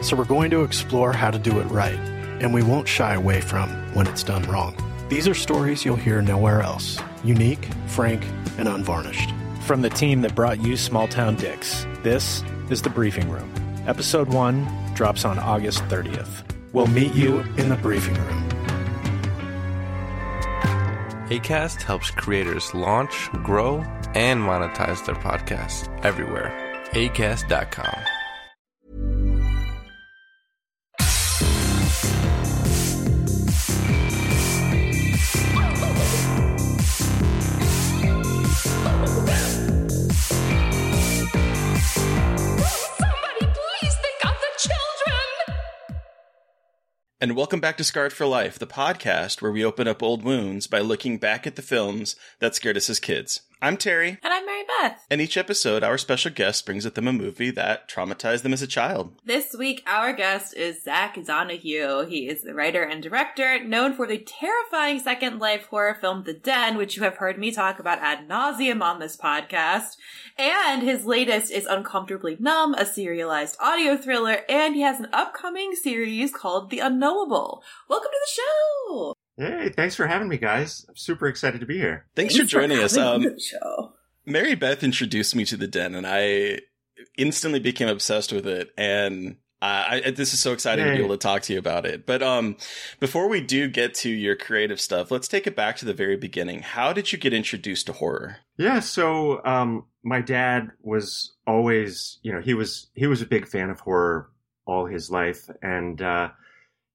So, we're going to explore how to do it right, and we won't shy away from when it's done wrong. These are stories you'll hear nowhere else unique, frank, and unvarnished. From the team that brought you Small Town Dicks, this is The Briefing Room. Episode 1 drops on August 30th. We'll meet you in the briefing room. ACAST helps creators launch, grow, and monetize their podcasts everywhere. ACAST.com. And welcome back to Scarred for Life, the podcast where we open up old wounds by looking back at the films that scared us as kids. I'm Terry, And I'm Mary Beth. and each episode, our special guest brings with them a movie that traumatized them as a child. This week, our guest is Zach Donohue. He is the writer and director known for the terrifying screenlife horror film The Den, which you have heard me talk about ad nauseum on this podcast. And his latest is Uncomfortably Numb, a serialized audio thriller, and he has an upcoming series called The Unknowable. Welcome to the show! Hey, thanks for having me, guys. I'm super excited to be here. Thanks, for joining us. Um, show. Mary Beth introduced me to the den, and I instantly became obsessed with it. And uh, I, this is so exciting to be able to talk to you about it. But um, before we do get to your creative stuff, let's take it back to the very beginning. How did you get introduced to horror? Yeah, so um, my dad was always, you know, he was he was a big fan of horror all his life, and uh,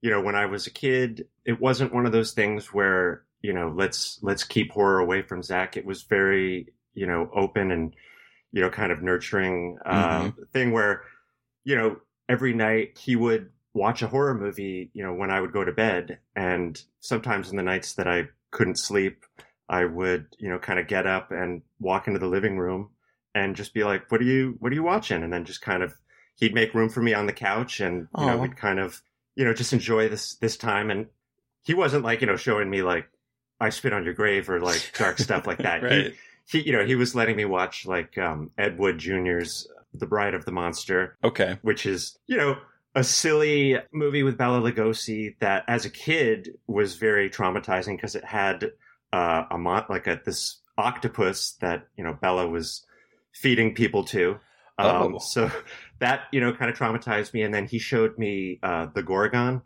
you know, when I was a kid, it wasn't one of those things where you know, let's let's keep horror away from Zach. It was very, you know, open and you know, kind of nurturing uh, thing where, you know, every night he would watch a horror movie, you know, when I would go to bed. And sometimes in the nights that I couldn't sleep, I would, you know, kind of get up and walk into the living room and just be like, what are you, what are you watching? And then just kind of, he'd make room for me on the couch and, you know we'd kind of, you know, just enjoy this, this time. And he wasn't like, you know, showing me like, I spit on your grave or like dark stuff like that. He- right. he you know he was letting me watch like um ed wood jr's the bride of the monster Okay. which is you know a silly movie with bela lugosi that as a kid was very traumatizing because it had uh a mon- like a this octopus that you know bela was feeding people to um Oh. so that you know kind of traumatized me and then he showed me uh the gorgon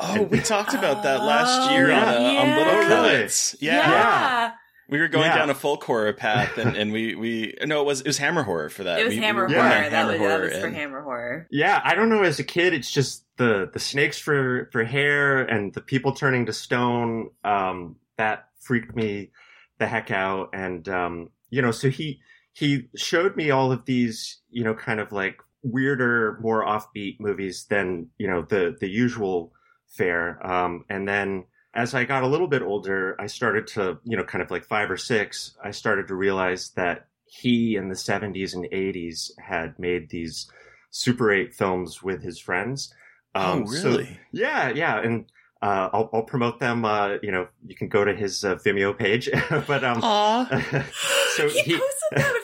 Oh, we talked about that last year Oh, on, uh, on Little yeah. Oh. Cuts. Yeah. Yeah. We were going Yeah. down a folk horror path, and, and we, we no, it was it was Hammer horror for that. It was We- we Hammer yeah, Horror. going That Hammer was, that horror, was for and- Hammer Horror. Yeah, I don't know. As a kid, it's just the the snakes for for hair and the people turning to stone. Um, that freaked me the heck out. And, um, you know, so he, he showed me all of these, you know, kind of like weirder, more offbeat movies than, you know, the, the usual fare. Um, and then as I got a little bit older, I started to, you know, kind of like five or six, I started to realize that he in the 70s and 80s had made these Super 8 films with his friends. Um, oh, so- really? yeah, yeah. And uh, I'll, I'll promote them. Uh, you know, you can go to his uh, Vimeo page. but um, so he, he, posted that.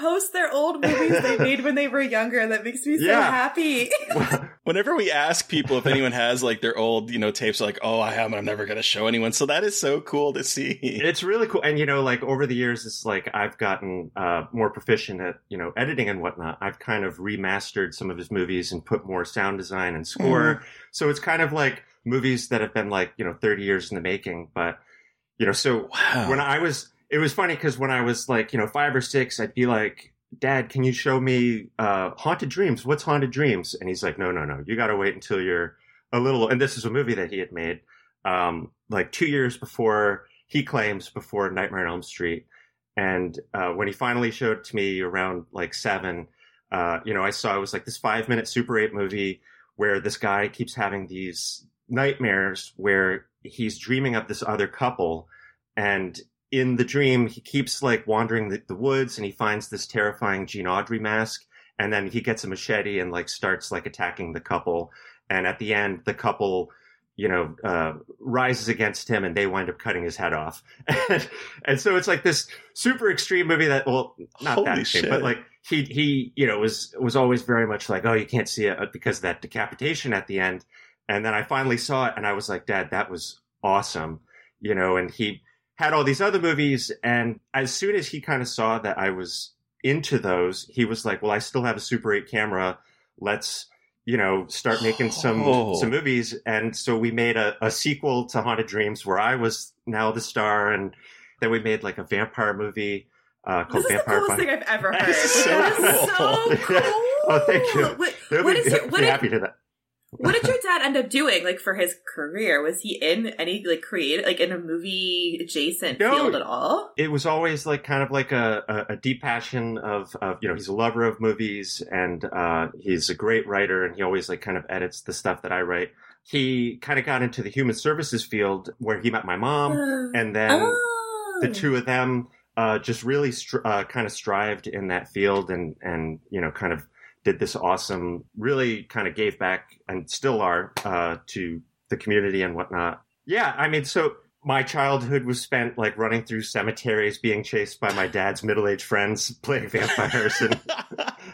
It's like no one ever posts their old movies they made when they were younger. And that makes me so Yeah. happy. Whenever we ask people if anyone has like their old, you know, tapes, like, oh, I have, I'm never going to show anyone. So that is so cool to see. it's really cool. And you know, like over the years, it's like I've gotten uh, more proficient at you know editing and whatnot. I've kind of remastered some of his movies and put more sound design and score. So it's kind of like movies that have been like you know 30 years in the making. But you know, so Wow. when I was, it was funny because when I was like, you know, five or six, I'd be like, Dad, can you show me uh, Haunted Dreams? What's Haunted Dreams? And he's like, No, no, no. You got to wait until you're a little. And this is a movie that he had made um, like two years before he claims before Nightmare on Elm Street. And uh, when he finally showed it to me around like seven, uh, you know, I saw it was like this five minute Super 8 movie where this guy keeps having these nightmares where he's dreaming of this other couple. And in the dream, he keeps like wandering the, the woods and he finds this terrifying Gene Autry mask. And then he gets a machete and like starts like attacking the couple. And at the end, the couple, you know, uh, rises against him and they wind up cutting his head off. and, and so it's like this super extreme movie that, well, not that extreme, shit. but like he, he, you know, was, was always very much like, oh, you can't see it because of that decapitation at the end. And then I finally saw it and I was like, Dad, that was awesome. You know, and he had all these other movies. And as soon as he kind of saw that I was into those, he was like, well, I still have a Super 8 camera. Let's, you know, start making some, Oh. some movies. And so we made a, a sequel to Haunted Dreams where I was now the star. And then we made like a vampire movie, uh, called This is the Vampire coolest Bi- thing I've ever heard. That is so That is cool. so cool. Oh, thank you. What, They'll be, is your, be what, happy to that. What did your dad end up doing, like for his career? Was he in any like creative, like in a movie adjacent No. field at all? it was always like kind of like a, a, a deep passion of, of you know he's a lover of movies and uh, he's a great writer and he always like kind of edits the stuff that I write. He kind of got into the human services field where he met my mom and then oh. the two of them uh, just really str- uh, kind of strived in that field and and you know kind of did this awesome really kind of gave back and still are uh, to the community and whatnot yeah i mean so my childhood was spent like running through cemeteries being chased by my dad's middle-aged friends playing vampires and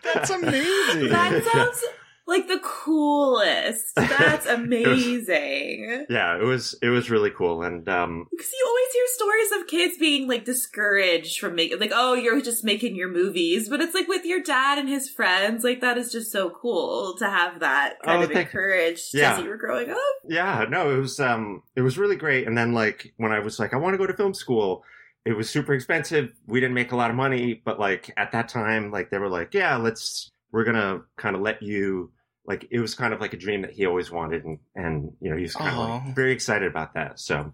That's amazing. That sounds like the coolest. That's amazing. yeah it was it was really cool and um Because you always hear stories of kids being like discouraged from making, like, oh, you're just making your movies. But it's like with your dad and his friends, like, that is just so cool to have that kind Oh, of thank- encouraged Yeah. as you were growing up. yeah no it was um it was really great and then like when i was like i want to go to film school it was super expensive we didn't make a lot of money but like at that time like they were like yeah let's we're gonna kind of let you like it was kind of like a dream that he always wanted and and you know he's was kind of like very excited about that so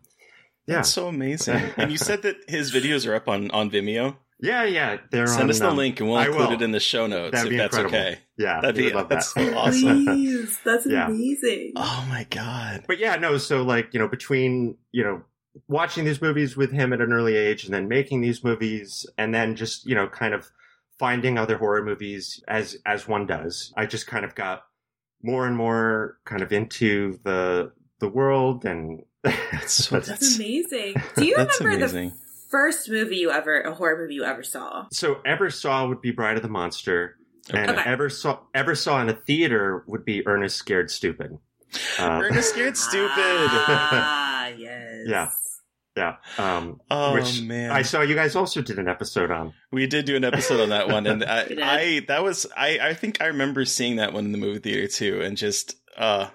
yeah That's so amazing. And you said that his videos are up on, on Vimeo. yeah yeah they're Send on, us the um, link and we'll I include will. it in the show notes That'd if be that's incredible. okay. yeah That'd be would love that's that so awesome. Please, that's Yeah. amazing. Oh my god. but yeah, no. So like, you know, between you know watching these movies with him at an early age, and then making these movies, and then just you know, kind of finding other horror movies as as one does, I just kind of got more and more kind of into the the world, and That's so That's amazing. Do you That's remember amazing. the first movie you ever, a horror movie you ever saw? so ever saw would be Bride of the Monster. And Okay. ever saw ever saw in a theater would be Ernest Scared Stupid. Uh, Ernest Scared Stupid. Ah, yes. Yeah. Yeah. Um, Oh which man. I saw you guys also did an episode on. We did do an episode on that one, and I. I that was I I think I remember seeing that one in the movie theater too, and just uh,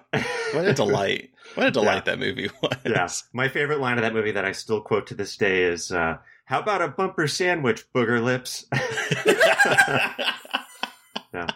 what a delight! What a delight that movie was. Yeah. My favorite line of that movie that I still quote to this day is, uh, how about a bumper sandwich, booger lips? yeah.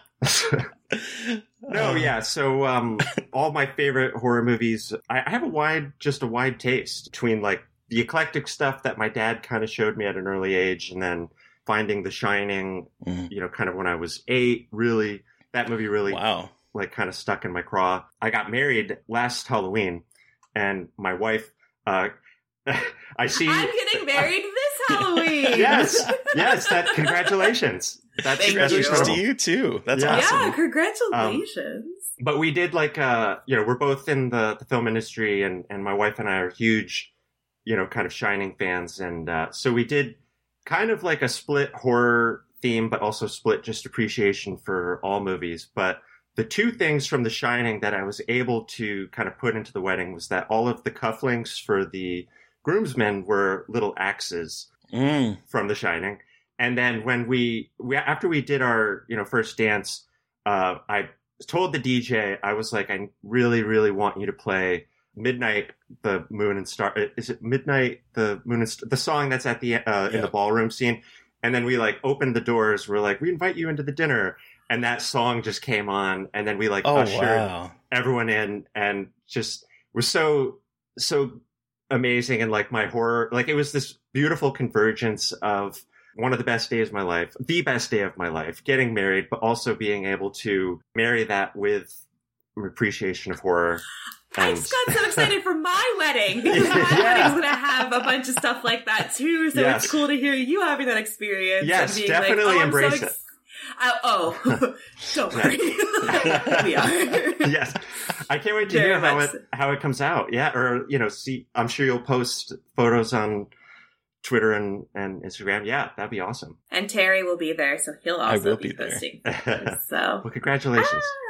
no, yeah. So, um, all my favorite horror movies, I, I have a wide, just a wide taste between like the eclectic stuff that my dad kind of showed me at an early age, and then finding The Shining, Mhm. you know, kind of when I was eight, really, that movie really Wow. like kind of stuck in my craw. I got married last Halloween, and my wife, uh, I see. I'm getting married this Halloween. yes, yes. That congratulations. That's, Thank that's you. Congratulations to you too. That's Yeah. awesome. Yeah, congratulations. But we did like, uh, you know, we're both in the, the film industry, and and my wife and I are huge, you know, kind of Shining fans, and uh, so we did kind of like a split horror theme, but also split just appreciation for all movies. But the two things from The Shining that I was able to kind of put into the wedding was that all of the cufflinks for the groomsmen were little axes Mm. from The Shining. And then when we, we after we did our you know first dance, uh, I told the DJ I was like, I really really want you to play Midnight, the Moon and Star. Is it Midnight, the Moon and Star, the song that's at the uh, in the ballroom scene? And then we like opened the doors. We're like, we invite you into the dinner, and that song just came on, and then we like Oh ushered wow. everyone in and just was so so amazing and like my horror like it was this beautiful convergence of one of the best days of my life the best day of my life getting married but also being able to marry that with appreciation of horror I and just got so excited for my wedding because my Yeah. wedding's gonna have a bunch of stuff like that too. So Yes. it's cool to hear you having that experience. Yes, and being definitely like, oh, embrace so it. I- oh, don't worry, we are. yes i can't wait to Very hear how much it how it comes out yeah or you know see i'm sure you'll post photos on twitter and and instagram yeah that'd be awesome And Terry will be there, so he'll I also will be, be there. posting. photos, So, well congratulations ah,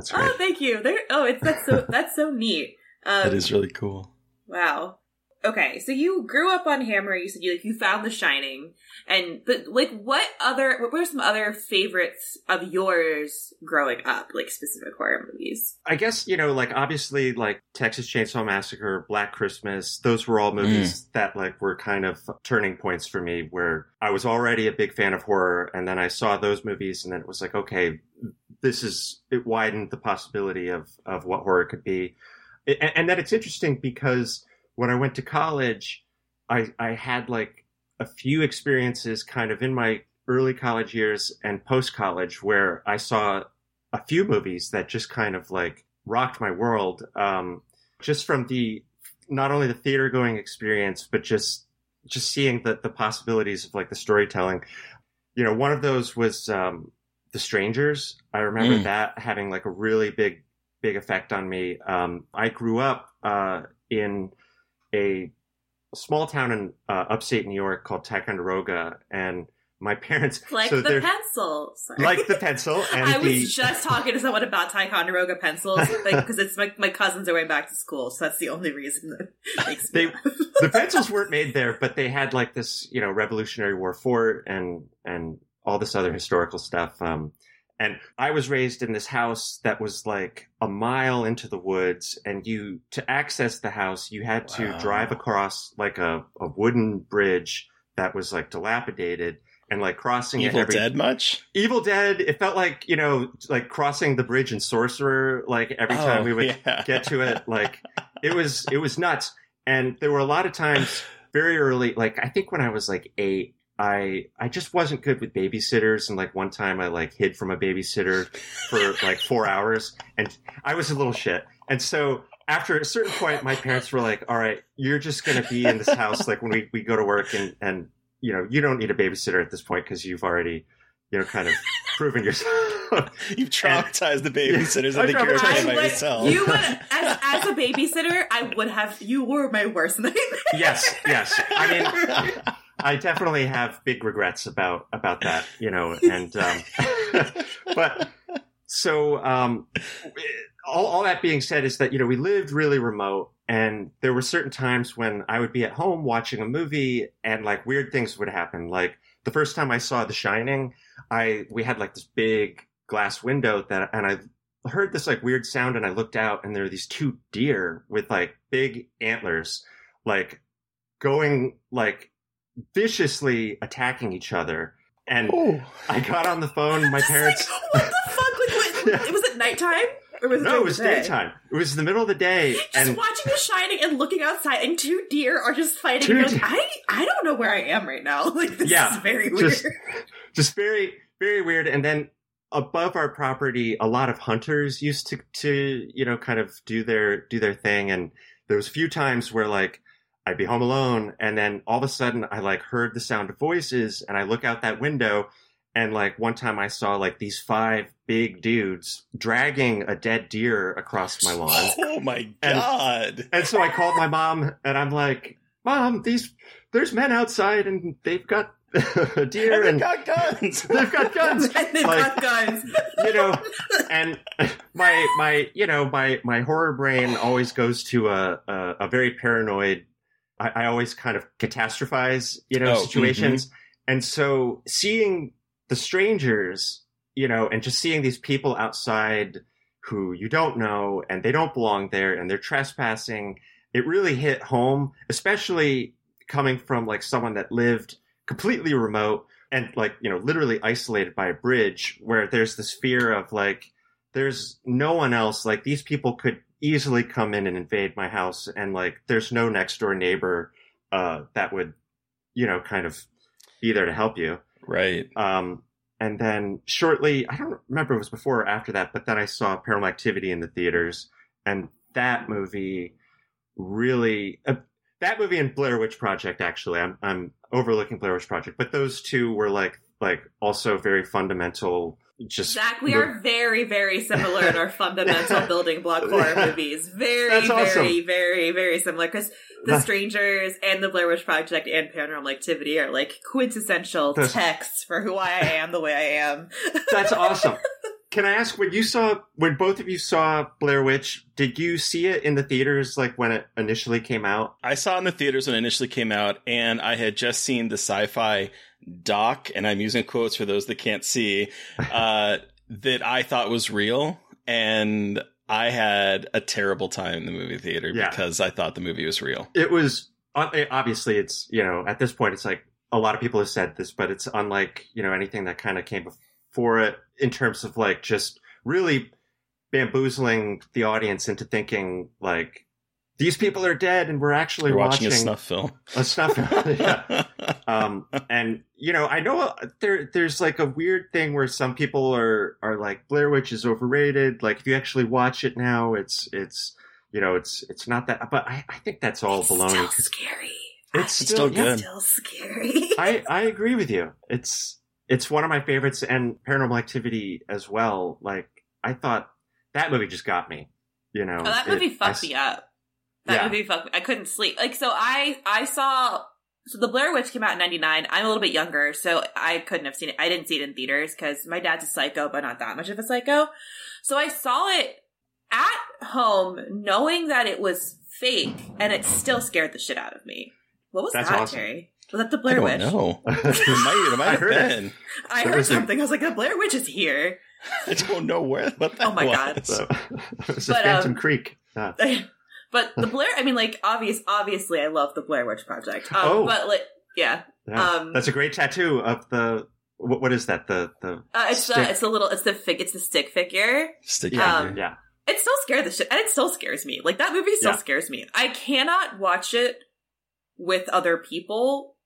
that's great oh, thank you. There. Oh, it's that's so that's so neat. Um, That is really cool. Wow. Okay, so you grew up on Hammer. You said you like you found The Shining, and but like what other what were some other favorites of yours growing up, like specific horror movies? I guess, you know, like obviously like Texas Chainsaw Massacre, Black Christmas, those were all movies that like were kind of turning points for me where I was already a big fan of horror and then I saw those movies and then it was like, okay, this is it widened the possibility of of what horror could be. And, and that it's interesting because when I went to college, I I had like a few experiences kind of in my early college years and post college where I saw a few movies that just kind of like rocked my world. Um, just from the not only the theater going experience, but just just seeing the the possibilities of like the storytelling. You know, one of those was um, The Strangers. I remember Mm. that having like a really big big effect on me. Um, I grew up uh, in a small town in uh, upstate New York called Ticonderoga, and my parents Like so the they're- pencil. Sorry. like the pencil and I was the just talking to someone about Ticonderoga pencils, like because it's my my cousins are going back to school, so that's the only reason that makes me. They- the pencils weren't made there, but they had like this, you know, Revolutionary War fort and and all this other historical stuff. Um, and I was raised in this house that was like a mile into the woods, and you to access the house, you had to drive across like a, a wooden bridge that was like dilapidated, and like crossing Evil it every Dead much? Evil Dead. It felt like you know, like crossing the bridge in Sorcerer. Like every time Oh, we would yeah. get to it like it was it was nuts and there were a lot of times very early like i think when i was like eight i i just wasn't good with babysitters and like one time i like hid from a babysitter for like four hours and i was a little shit and so after a certain point my parents were like all right you're just gonna be in this house like when we, we go to work and and you know you don't need a babysitter at this point because you've already you know kind of proven yourself You've traumatized the babysitters. I I think you're traumatized- okay by would, yourself. you would, as, as a babysitter, I would have. You were my worst nightmare. yes yes i mean I definitely have big regrets about about that, you know, and um, but so um, all, all that being said is that you know we lived really remote, and there were certain times when I would be at home watching a movie, and like weird things would happen. Like the first time I saw The Shining, I we had like this big glass window that, and I heard this like weird sound, and I looked out, and there were these two deer with like big antlers, like going like viciously attacking each other. And Oh. I got on the phone. My parents. Like, what the fuck? Like, what, Yeah. it was at nighttime. Or was it no, it was day? daytime. It was the middle of the day, Just and watching The Shining and looking outside, and two deer are just fighting. Two and you're like, deer- I I don't know where I am right now. Like this Yeah, is very weird. just just very very weird. And then above our property, a lot of hunters used to to you know kind of do their do their thing. And there was a few times where like I'd be home alone, and then all of a sudden I like heard the sound of voices, and I look out that window. And like one time I saw like these five big dudes dragging a dead deer across my lawn. Oh my And- god! And so I called my mom and I'm like, Mom, these there's men outside and they've got a deer And and they got guns. they've got guns. and they've Like, got guns. you know, and my my you know my my horror brain always goes to a a, a very paranoid. I, I always kind of catastrophize, you know, Oh, mm-hmm. situations, and so seeing the strangers, you know, and just seeing these people outside who you don't know and they don't belong there and they're trespassing, it really hit home, especially coming from like someone that lived completely remote and like you know literally isolated by a bridge where there's this fear of like there's no one else. Like these people could easily come in and invade my house and like there's no next door neighbor uh that would you know kind of be there to help you Right. um and then shortly i don't remember if it was before or after that but then i saw paranormal activity in the theaters and that movie really uh, that movie and Blair Witch Project actually I'm I'm overlooking Blair Witch Project but those two were like like also very fundamental just Zach, we are very, very similar in our fundamental building block horror movies. Very, That's awesome. very, very, very similar. Because The Strangers and The Blair Witch Project and Paranormal Activity are like quintessential texts for who I am the way I am. that's awesome can I ask when you saw when both of you saw Blair Witch did you see it in the theaters like when it initially came out I saw it in the theaters when it initially came out, and I had just seen the sci-fi doc, and I'm using quotes for those that can't see, uh, that I thought was real, and I had a terrible time in the movie theater Yeah. because I thought the movie was real. it was obviously it's you know at this point it's like a lot of people have said this but it's unlike you know anything that kind of came before it in terms of like just really bamboozling the audience into thinking like these people are dead and we're actually We're watching, watching a snuff film. a snuff film yeah. um and you know i know there there's like a weird thing where some people are are like blair witch is overrated like if you actually watch it now it's it's you know it's it's not that but i, I think that's all It's baloney still 'cause scary. it's It's still, still yeah, good. Still scary. I, I agree with you. It's it's one of my favorites, and Paranormal Activity as well. Like I thought that movie just got me. You know, Oh, that movie I fucked s- me up. That Yeah. movie fucked me. I couldn't sleep. Like so I I saw so the Blair Witch came out in 99. I'm a little bit younger, so I couldn't have seen it. I didn't see it in theaters cuz my dad's a psycho but not that much of a psycho. So I saw it at home knowing that it was fake and it still scared the shit out of me. What was That's that, awesome. Terry? Was that the I Blair don't Witch? know. It might, it might I have heard it. been. I There heard something. I was like, the Blair Witch is here. I don't know where. What that Oh my God. was. So it's But, Phantom um, Creek. Yeah. but the Blair, I mean, like, obvious, obviously, I love the Blair Witch Project. Um, Oh. but like, yeah, Yeah. um, That's a great tattoo of the what, what is that? The the uh, it's the, it's the little, it's the fig, it's the stick figure. Stick yeah um, yeah. It still scared the shit, and it still scares me. Like that movie still Yeah. scares me. I cannot watch it with other people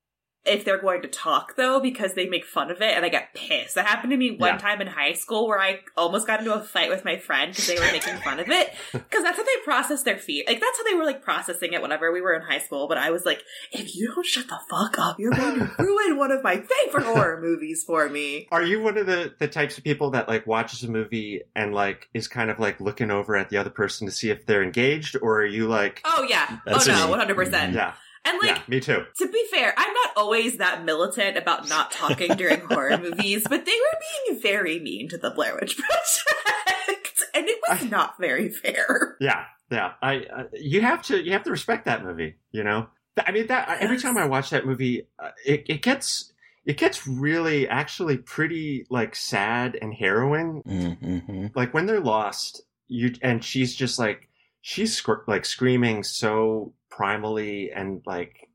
if they're going to talk though, because they make fun of it, and I get pissed. That happened to me one Yeah. time in high school where I almost got into a fight with my friend because they were making fun of it. Because that's how they process their fear. Like that's how they were like processing it whenever we were in high school. But I was like, if you don't shut the fuck up, you're going to ruin one of my favorite horror movies for me. Are you one of the the types of people that like watches a movie and like is kind of like looking over at the other person to see if they're engaged, or are you like, Oh yeah. That's oh no, me. one hundred percent. yeah, And like yeah, me too. To be fair, I'm not always that militant about not talking during horror movies, but they were being very mean to the Blair Witch Project, and it was I- not very fair. Yeah, yeah. I uh, you have to you have to respect that movie. You know, I mean that every time I watch that movie, uh, it it gets it gets really actually pretty like sad and harrowing. Mm-hmm. Like when they're lost, you and she's just like she's sc- like screaming so primally and like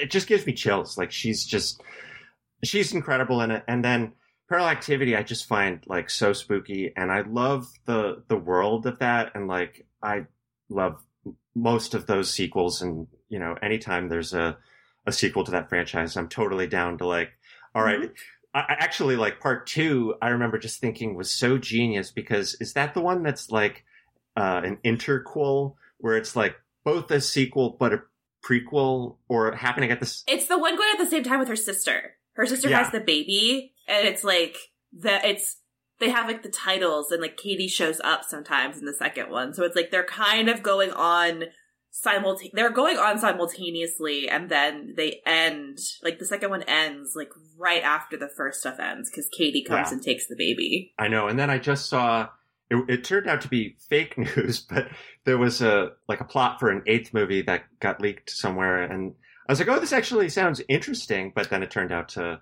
it just gives me chills. Like she's just she's incredible in it, and then. Paranormal Activity, I just find like so spooky, and I love the the world of that, and like I love most of those sequels, and you know, anytime there's a a sequel to that franchise, I'm totally down to like, all right. Mm-hmm. I I actually like part two. I remember just thinking was so genius because is that the one that's like uh, an interquel where it's like both a sequel but a prequel or happening at this? It's the one going at the same time with her sister. Her sister Yeah. has the baby, and it's like the it's they have like the titles, and like Katie shows up sometimes in the second one. So it's like they're kind of going on simultaneously. They're going on simultaneously, and then they end. Like the second one ends like right after the first stuff ends because Katie comes Yeah. and takes the baby. I know. And then I just saw it, it turned out to be fake news, but there was a like a plot for an eighth movie that got leaked somewhere, and I was like, "Oh, this actually sounds interesting." But then it turned out to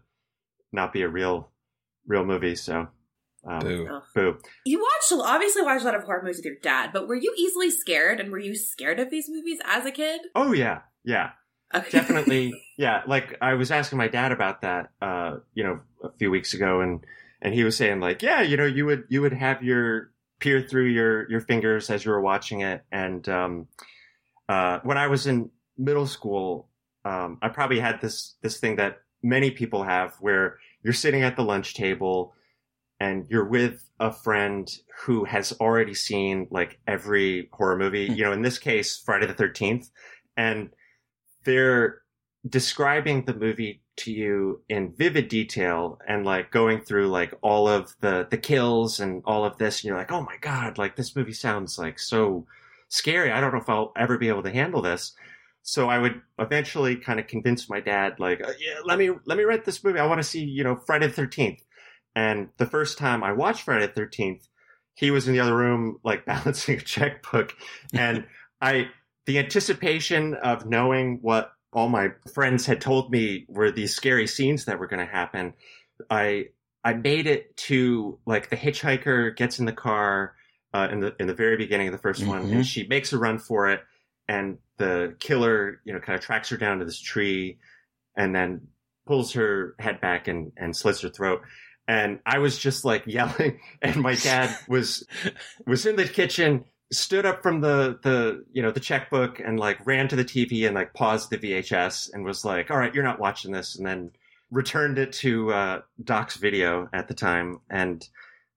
not be a real real movie. So, um, Boo. Boo. You watched obviously watched a lot of horror movies with your dad, but were you easily scared? And were you scared of these movies as a kid? Oh yeah, yeah. Okay. definitely yeah like i was asking my dad about that uh you know a few weeks ago and and he was saying like yeah you know you would you would have your peer through your your fingers as you were watching it. And um uh when i was in middle school um i probably had this this thing that many people have where you're sitting at the lunch table and you're with a friend who has already seen like every horror movie you know in this case friday the 13th and they're describing the movie to you in vivid detail and like going through like all of the the kills and all of this and you're like oh my god like this movie sounds like so scary. I don't know if i'll ever be able to handle this. So i would eventually kind of convince my dad like uh, yeah let me let me rent this movie. I want to see you know friday the 13th and the first time i watched friday the 13th he was in the other room like balancing a checkbook. And i the anticipation of knowing what all my friends had told me were these scary scenes that were going to happen i i made it to like the hitchhiker gets in the car uh, in the in the very beginning of the 1st one Mhm. and she makes a run for it and the killer you know kind of tracks her down to this tree and then pulls her head back and and slits her throat and i was just like yelling and my dad was was in the kitchen stood up from the the you know the checkbook and like ran to the TV and like paused the VHS and was like, "All right, you're not watching this," and then returned it to uh, Doc's video at the time, and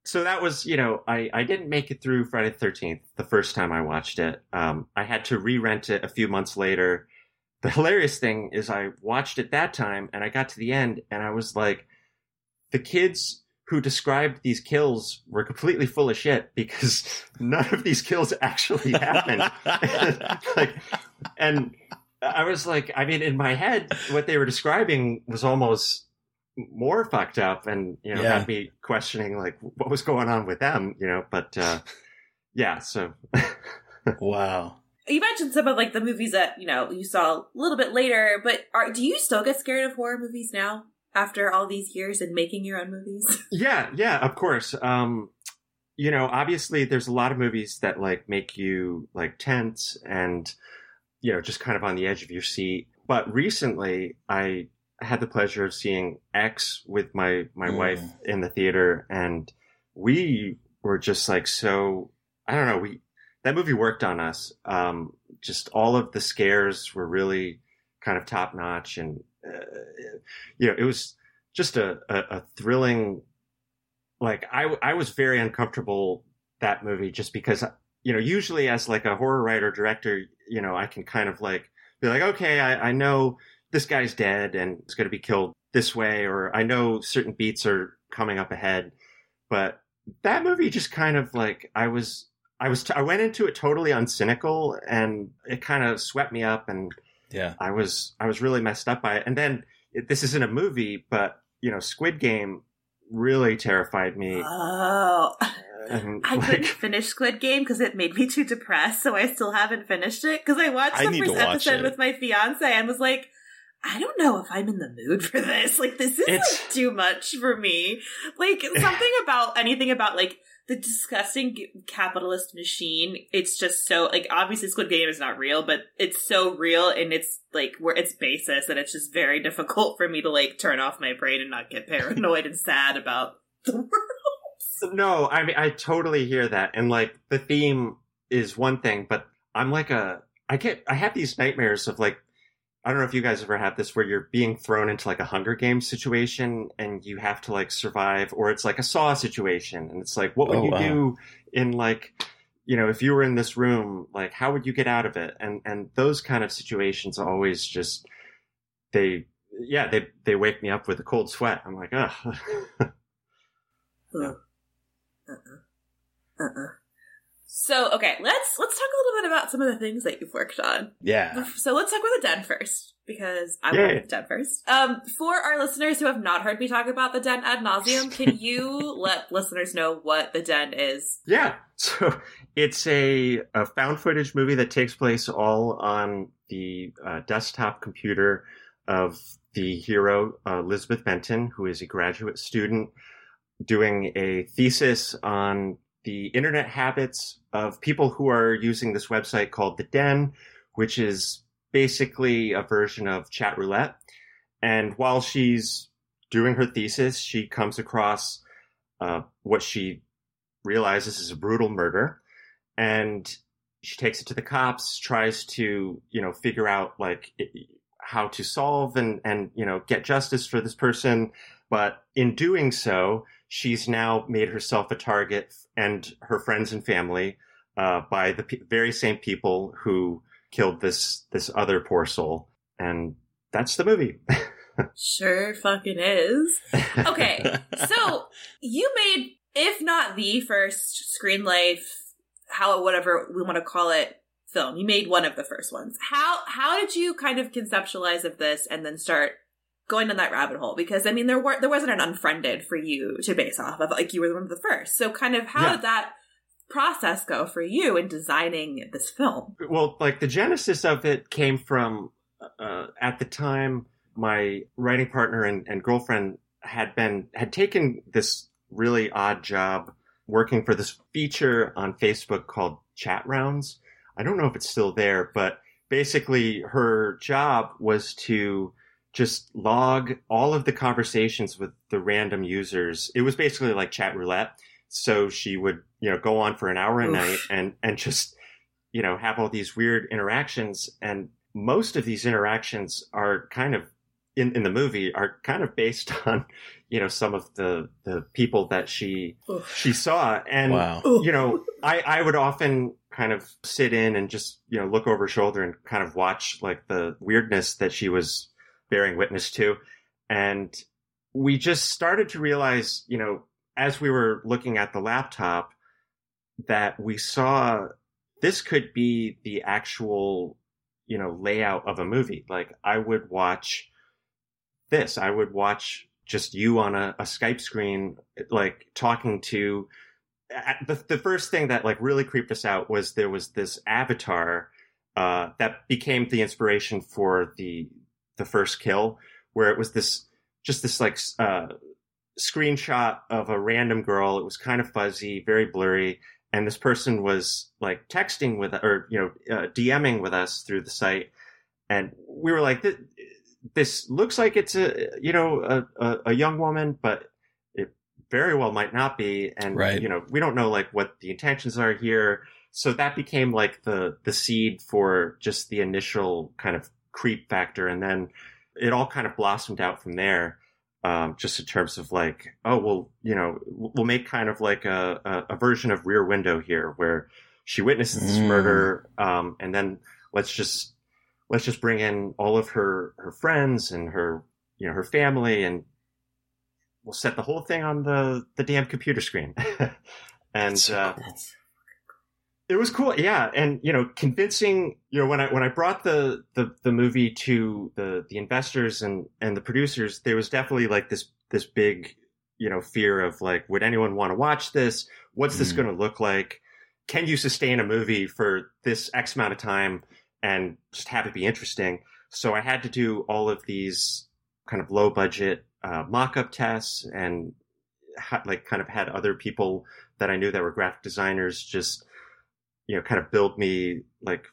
so that was you know I I didn't make it through Friday the Thirteenth the first time I watched it. Um, I had to re-rent it a few months later. The hilarious thing is I watched it that time and I got to the end and I was like, the kids who described these kills were completely full of shit because none of these kills actually happened. like, and I was like, I mean, in my head, what they were describing was almost more fucked up, and you know, Yeah. had me questioning like what was going on with them, you know. But uh, yeah, so wow. You mentioned some of like the movies that you know you saw a little bit later, but are do you still get scared of horror movies now after all these years and making your own movies? yeah, yeah, of course. Um, you know, obviously, there's a lot of movies that like make you like tense and you know just kind of on the edge of your seat. But recently, I had the pleasure of seeing X with my my Mm. wife in the theater, and we were just like so. I don't know. We that movie worked on us. Um, just all of the scares were really kind of top notch, and Uh, you know, it was just a, a, a thrilling. Like I, I was very uncomfortable that movie just because you know usually as like a horror writer director you know I can kind of like be like okay I, I know this guy's dead and it's going to be killed this way or I know certain beats are coming up ahead but that movie just kind of like I was I was t- I went into it totally uncynical and it kind of swept me up and Yeah. I was I was really messed up by it. And then it, this isn't a movie, but you know, Squid Game really terrified me. Oh, And, I like, couldn't finish Squid Game because it made me too depressed, so I still haven't finished it. Because I watched I the need first episode it. with my fiance and was like, I don't know if I'm in the mood for this. Like, this is It's- like too much for me. Like, something about anything about like the disgusting capitalist machine. It's just so like obviously Squid Game is not real, but it's so real and it's like where its basis and it's just very difficult for me to like turn off my brain and not get paranoid and sad about the world. No, I mean I totally hear that, and like the theme is one thing, but I'm like a I get I have these nightmares of like I don't know if you guys ever had this where you're being thrown into like a Hunger Games situation and you have to like survive, or it's like a Saw situation, and it's like what would Oh, you wow. do in like you know if you were in this room, like how would you get out of it? And and those kind of situations always just they yeah they they wake me up with a cold sweat. I'm like ugh. Uh-uh. Uh-uh. So okay, let's let's talk a little bit about some of the things that you've worked on. Yeah. So let's talk about the den first because I Yay. want the den first. Um, for our listeners who have not heard me talk about the den ad nauseum, can you let listeners know what the den is? Yeah. So it's a, a found footage movie that takes place all on the uh, desktop computer of the hero, uh, Elizabeth Benton, who is a graduate student doing a thesis on the internet habits of people who are using this website called The Den, which is basically a version of chat roulette. And while she's doing her thesis, she comes across uh, what she realizes is a brutal murder and she takes it to the cops tries to you know figure out like how to solve and and you know get justice for this person but in doing so she's now made herself a target and her friends and family uh, by the pe- very same people who killed this this other poor soul and that's the movie Sure, fucking is. Okay, so you made, if not the first screen life, how whatever we want to call it, film. You made one of the first ones. How how did you kind of conceptualize of this and then start going down that rabbit hole? Because I mean, there were there wasn't an unfriended for you to base off of. Like you were one of the first. So kind of how Yeah. did that process go for you in designing this film? well like the genesis of it came from uh, at the time my writing partner and, and girlfriend had been had taken this really odd job working for this feature on facebook called chat rounds i don't know if it's still there but basically her job was to just log all of the conversations with the random users it was basically like chat roulette so she would you know go on for an hour a Oof. night and and just you know have all these weird interactions and most of these interactions are kind of in, in the movie are kind of based on you know some of the the people that she Oof. she saw and Wow. you know i i would often kind of sit in and just you know look over her shoulder and kind of watch like the weirdness that she was bearing witness to. And we just started to realize you know as we were looking at the laptop that we saw this could be the actual you know layout of a movie. Like i would watch this. I would watch just you on a, a skype screen like talking to the, the first thing that like really creeped us out was there was this avatar uh, that became the inspiration for the the first kill where it was this just this like uh, screenshot of a random girl it was kind of fuzzy very blurry and this person was like texting with or you know uh, DMing with us through the site, and we were like, this, this looks like it's a you know a, a, a young woman, but it very well might not be, and Right. you know we don't know like what the intentions are here. So that became like the the seed for just the initial kind of creep factor, and then it all kind of blossomed out from there um, just in terms of like, oh, well, you know, we'll make kind of like a, a, a version of Rear Window here, where she witnesses this Mm. murder, um, and then let's just let's just bring in all of her her friends and her you know her family, and we'll set the whole thing on the the damn computer screen. and That's uh, cool. It was cool, yeah, and you know, convincing you know when I when I brought the the, the movie to the the investors and and the producers, there was definitely like this this big you know fear of like, would anyone want to watch this? What's this Mm. going to look like? Can you sustain a movie for this X amount of time and just have it be interesting? So I had to do all of these kind of low budget uh, mock up tests and ha- like kind of had other people that I knew that were graphic designers just you know kind of build me like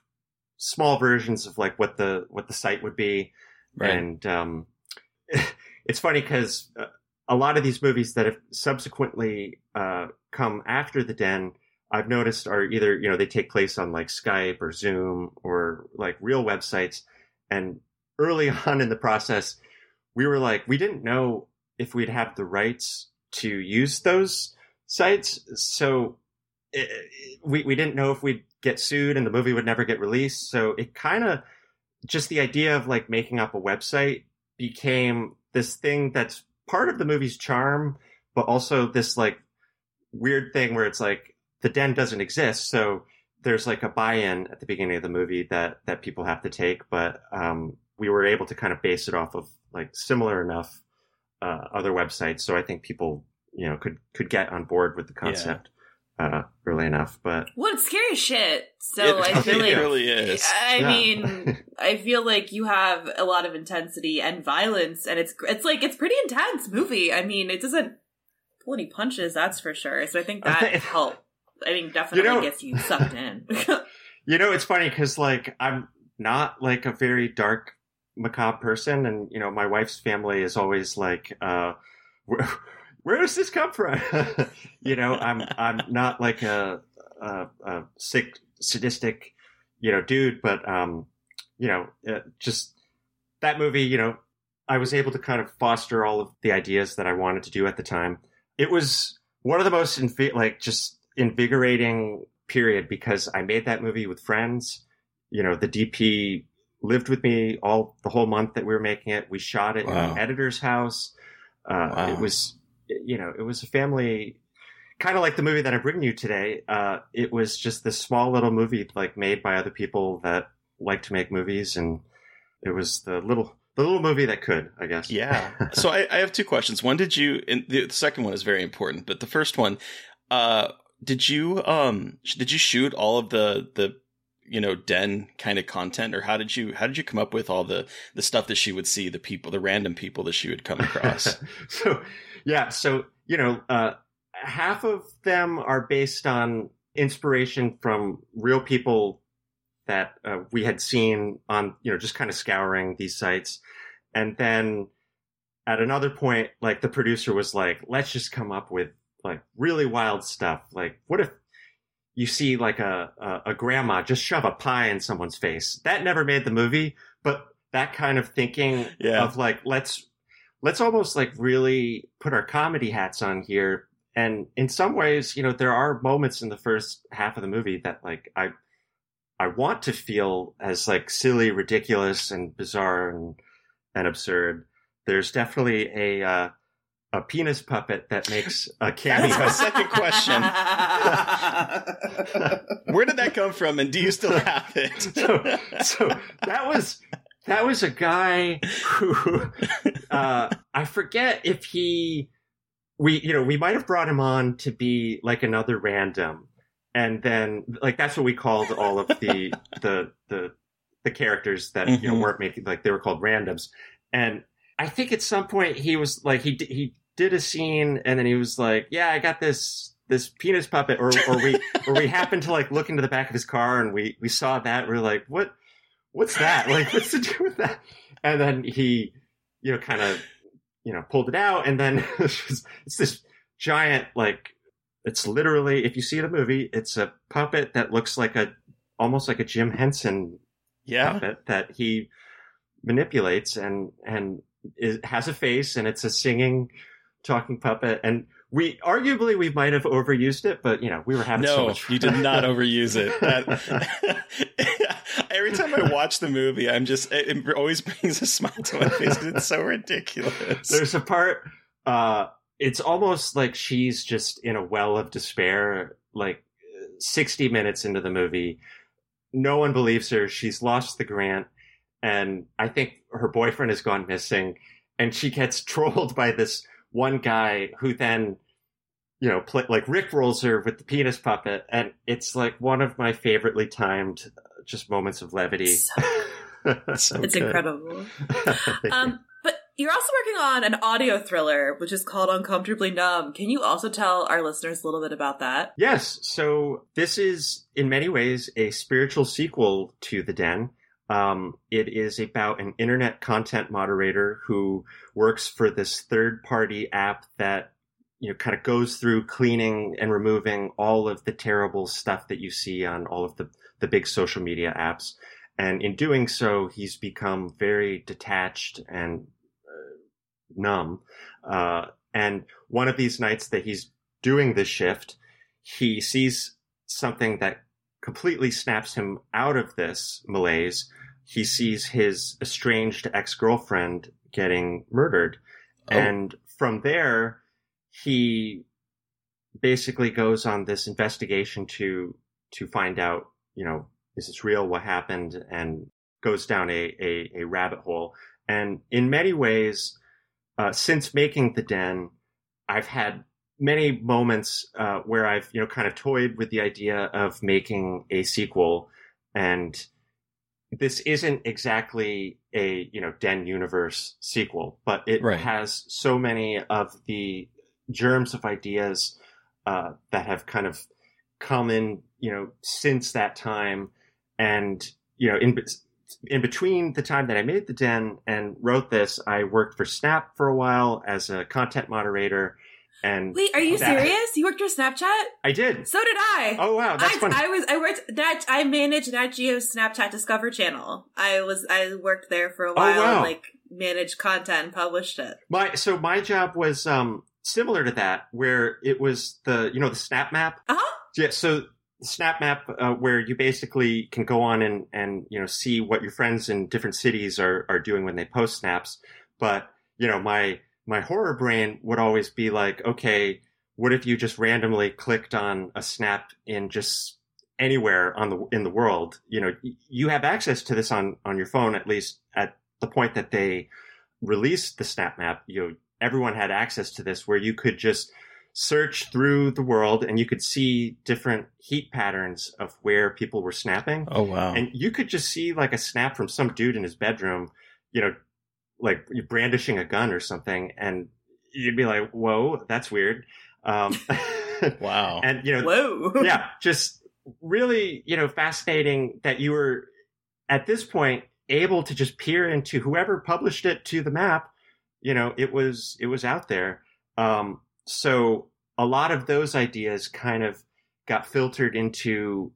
small versions of like what the what the site would be. Right. and um it's funny because uh, a lot of these movies that have subsequently uh come after the den I've noticed are either you know they take place on like Skype or Zoom or like real websites. And early on in the process we were like we didn't know if we'd have the rights to use those sites. So it, we we didn't know if we'd get sued and the movie would never get released. So it kind of just the idea of like making up a website became this thing that's part of the movie's charm but also this like weird thing where it's like the den doesn't exist. So there's like a buy-in at the beginning of the movie that that people have to take but um we were able to kind of base it off of like similar enough uh, other websites. So i think people you know could could get on board with the concept uh early enough but Well, it's scary shit. So it, I feel like really is. I Yeah. mean, I feel like you have a lot of intensity and violence, and it's it's like it's pretty intense movie. I mean, it doesn't pull any punches, that's for sure. So I think that Okay. helped. I mean, definitely know- gets you sucked in. You know, it's funny because like I'm not like a very dark macabre person, and you know, my wife's family is always like, uh, where, does this come from? you know, I'm I'm not like a, a, a sick, sadistic, you know, dude, but um, you know, uh, just that movie, you know, I was able to kind of foster all of the ideas that I wanted to do at the time. It was one of the most invi- like just invigorating period because I made that movie with friends. You know, the DP lived with me all the whole month that we were making it. We shot it in an editor's house. Uh, Wow. It was, you know, it was a family, kind of like the movie that I'm bringing you today. Uh, it was just this small little movie like made by other people that like to make movies, and it was the little the little movie that could, I guess. Yeah. so I, I have two questions. One, did you? And the, the second one is very important, but the first one, uh, did you um did you shoot all of the the you know den kind of content, or how did you how did you come up with all the the stuff that she would see, the people, the random people that she would come across? so yeah so you know uh half of them are based on inspiration from real people that uh, we had seen on you know just kind of scouring these sites. And then at another point like the producer was like let's just come up with like really wild stuff. Like what if you see like a, a, a grandma just shove a pie in someone's face? That never made the movie but that kind of thinking Yeah. of like let's let's almost like really put our comedy hats on here and in some ways you know there are moments in the first half of the movie that like i i want to feel as like silly ridiculous and bizarre and and absurd there's definitely a uh a penis puppet that makes a cameo That's my second question. Where did that come from, and do you still have it? so, so that was that was a guy who uh, I forget if he we you know we might have brought him on to be like another random, and then like that's what we called all of the the the the characters that you know Mhm. weren't making like they were called randoms, and I think at some point he was like he he did a scene and then he was like yeah I got this this penis puppet or or we or we happened to like look into the back of his car and we we saw that. We are like what what's that like what's to do with that and then he you know kind of you know pulled it out and then it's this giant like it's literally if you see the movie it's a puppet that looks like a almost like a Jim Henson yeah. puppet that he manipulates and and it has a face and it's a singing talking puppet and we arguably we might have overused it but you know we were having so No, much fun. you did not overuse it. That, every time I watch the movie, I'm just it, it always brings a smile to my face it's so ridiculous. There's a part uh it's almost like she's just in a well of despair like 60 minutes into the movie. No one believes her. She's lost the grant and I think her boyfriend has gone missing and she gets trolled by this one guy who then you know, play, like Rick rolls her with the penis puppet, and it's like one of my favoritely timed just moments of levity. So- So it's good. incredible. Um, but You're also working on an audio thriller, which is called Uncomfortably Numb. Can you also tell our listeners a little bit about that? Yes. So this is, in many ways, a spiritual sequel to The Den. Um, it is about an internet content moderator who works for this third party app that you know kind of goes through cleaning and removing all of the terrible stuff that you see on all of the the big social media apps. And in doing so he's become very detached and uh, numb. Uh, and one of these nights that he's doing this shift he sees something that completely snaps him out of this malaise. He sees his estranged ex-girlfriend getting murdered. Oh. and from there he basically goes on this investigation to to find out you know is this real? What happened? And goes down a a, a rabbit hole. And in many ways uh, since making the den i've had many moments uh, where i've you know kind of toyed with the idea of making a sequel. And this isn't exactly a you know den universe sequel but it Right. has so many of the germs of ideas uh, that have kind of come in you know since that time and you know in in between the time that I made the den and wrote this, I worked for Snap for a while as a content moderator, and Wait, are you that- serious? You worked for Snapchat? I did. So did I. Oh wow, that's I, fun. I was I worked that I managed Nat Geo's Snapchat Discover channel. I was I worked there for a while Oh, wow. and like managed content and published it. My so my job was um similar to that, where it was the you know the Snap Map. Uh huh. Yeah, so Snap Map, uh, where you basically can go on and and you know see what your friends in different cities are are doing when they post snaps. But you know my my horror brain would always be like, okay, what if you just randomly clicked on a snap in just anywhere on the in the world? You know, you have access to this on on your phone at least at the point that they released the Snap Map. You know, everyone had access to this where you could just search through the world and you could see different heat patterns of where people were snapping. Oh wow. And you could just see like a snap from some dude in his bedroom, you know, like brandishing a gun or something. And you'd be like, whoa, that's weird. Um, wow. and, you know, Whoa. yeah, just really, you know, fascinating that you were at this point able to just peer into whoever published it to the map. You know, it was it was out there. Um, so a lot of those ideas kind of got filtered into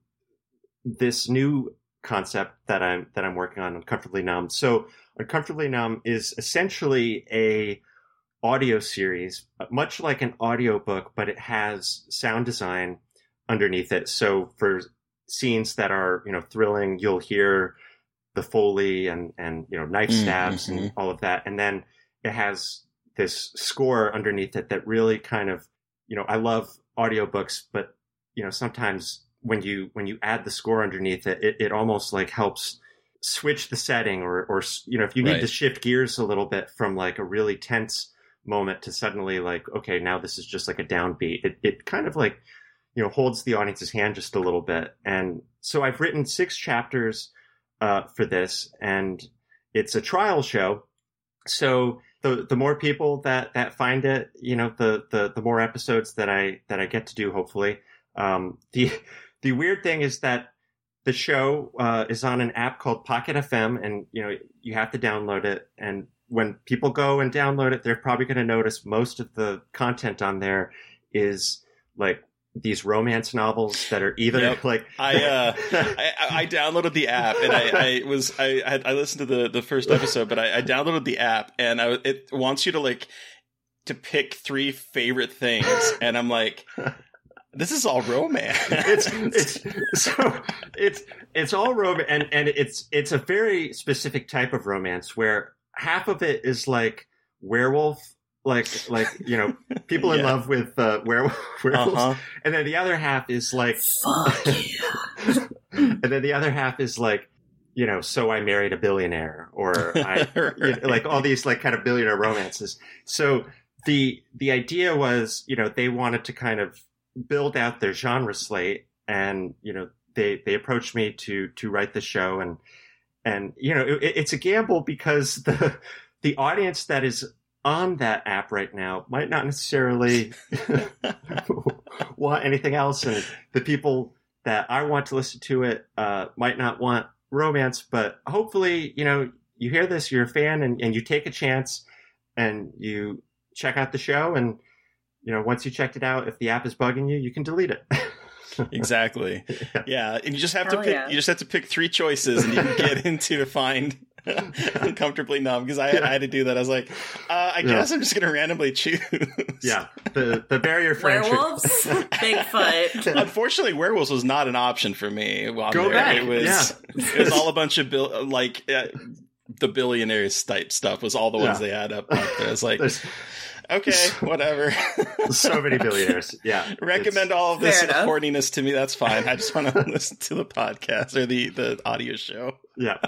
this new concept that I'm that I'm working on, Uncomfortably Numb. So Uncomfortably Numb is essentially a audio series, much like an audiobook, but it has sound design underneath it. So for scenes that are, you know, thrilling, you'll hear the foley and and you know knife Mm, stabs and mhm. all of that. And then it has this score underneath it that really kind of, you know, I love audiobooks, but you know, sometimes when you when you add the score underneath it, it, it almost like helps switch the setting or or you know, if you need Right. to shift gears a little bit from like a really tense moment to suddenly like, okay, now this is just like a downbeat. It it kind of like you know holds the audience's hand just a little bit. And so I've written six chapters uh, for this, and it's a trial show. So the the more people that that find it, you know, the the the more episodes that I that I get to do. Hopefully, um, the the weird thing is that the show uh, is on an app called Pocket FM, and you know you have to download it. And when people go and download it, they're probably going to notice most of the content on there is like these romance novels that are either Yep. like I, uh, I, I downloaded the app and I, I was I I, had, I listened to the the first episode, but I, I downloaded the app and I it wants you to like to pick three favorite things, and I'm like, this is all romance. it's it's so it's it's all romance and and it's it's a very specific type of romance where half of it is like werewolf like like you know people in love with uh, werewolf werewolves uh-huh. and then the other half is like Fuck you. and then the other half is like you know so i married a billionaire or i you know, like all these like kind of billionaire romances so the the idea was you know they wanted to kind of build out their genre slate and you know they they approached me to to write the show and and you know it, it's a gamble because the the audience that is on that app right now might not necessarily want anything else, and the people that I want to listen to it uh, might not want romance. But hopefully, you know, you hear this, you're a fan, and, and you take a chance, and you check out the show, and you know, once you checked it out, if the app is bugging you, you can delete it. exactly. Yeah. Yeah, and you just have Hell to pick. yeah. You just have to pick three choices, and you can get into to find uncomfortably numb. Because I, I had to do that. I was like, uh, I Yeah. guess I'm just going to randomly choose. yeah, the the barrier for. Werewolves, Bigfoot. Unfortunately, werewolves was not an option for me. on Go there. back, It was. yeah. It was all a bunch of bill like. Uh, the billionaires type stuff was all the ones Yeah. they had up, up there. It's like, There's okay, whatever. so many billionaires. Yeah, Recommend all of this Fair enough. horniness to me. That's fine. I just want to listen to the podcast or the the audio show. Yeah,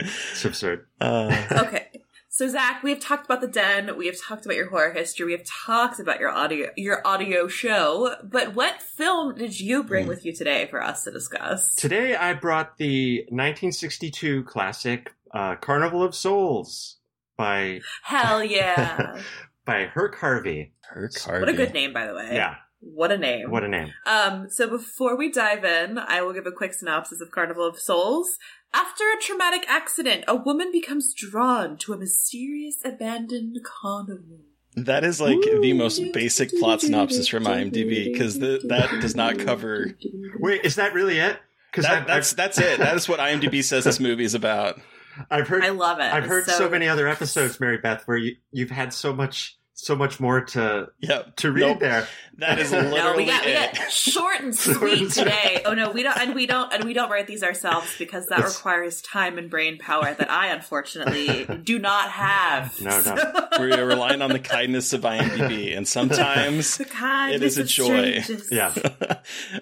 it's absurd. Uh, Okay. So Zach, we have talked about the den. We have talked about your horror history. We have talked about your audio your audio show. But what film did you bring Hmm. with you today for us to discuss? Today I brought the 1962 classic uh, "Carnival of Souls" by Hell yeah! By Herk Harvey. Herk what a good name, by the way. Yeah, What a name. what a name. Um, so before we dive in, I will give a quick synopsis of Carnival of Souls. After a traumatic accident, a woman becomes drawn to a mysterious abandoned carnival. That is like the most basic plot synopsis from IMDb because that does not cover. Wait, is that really it? Because That, that's I've, that's it. That is what IMDb says this movie is about. I've heard I love it. I've heard so, So- many other episodes, Mary Beth, where you you've had so much so much more to Yep. to read Nope. there. That is literally No, we got we it. got short and Short sweet and today. Oh no, we don't, and we don't, and we don't write these ourselves because that It's- requires time and brain power that I unfortunately do not have. No, no. We're relying on the kindness of IMDb, and sometimes The kindness It is a joy. strangers. Yeah.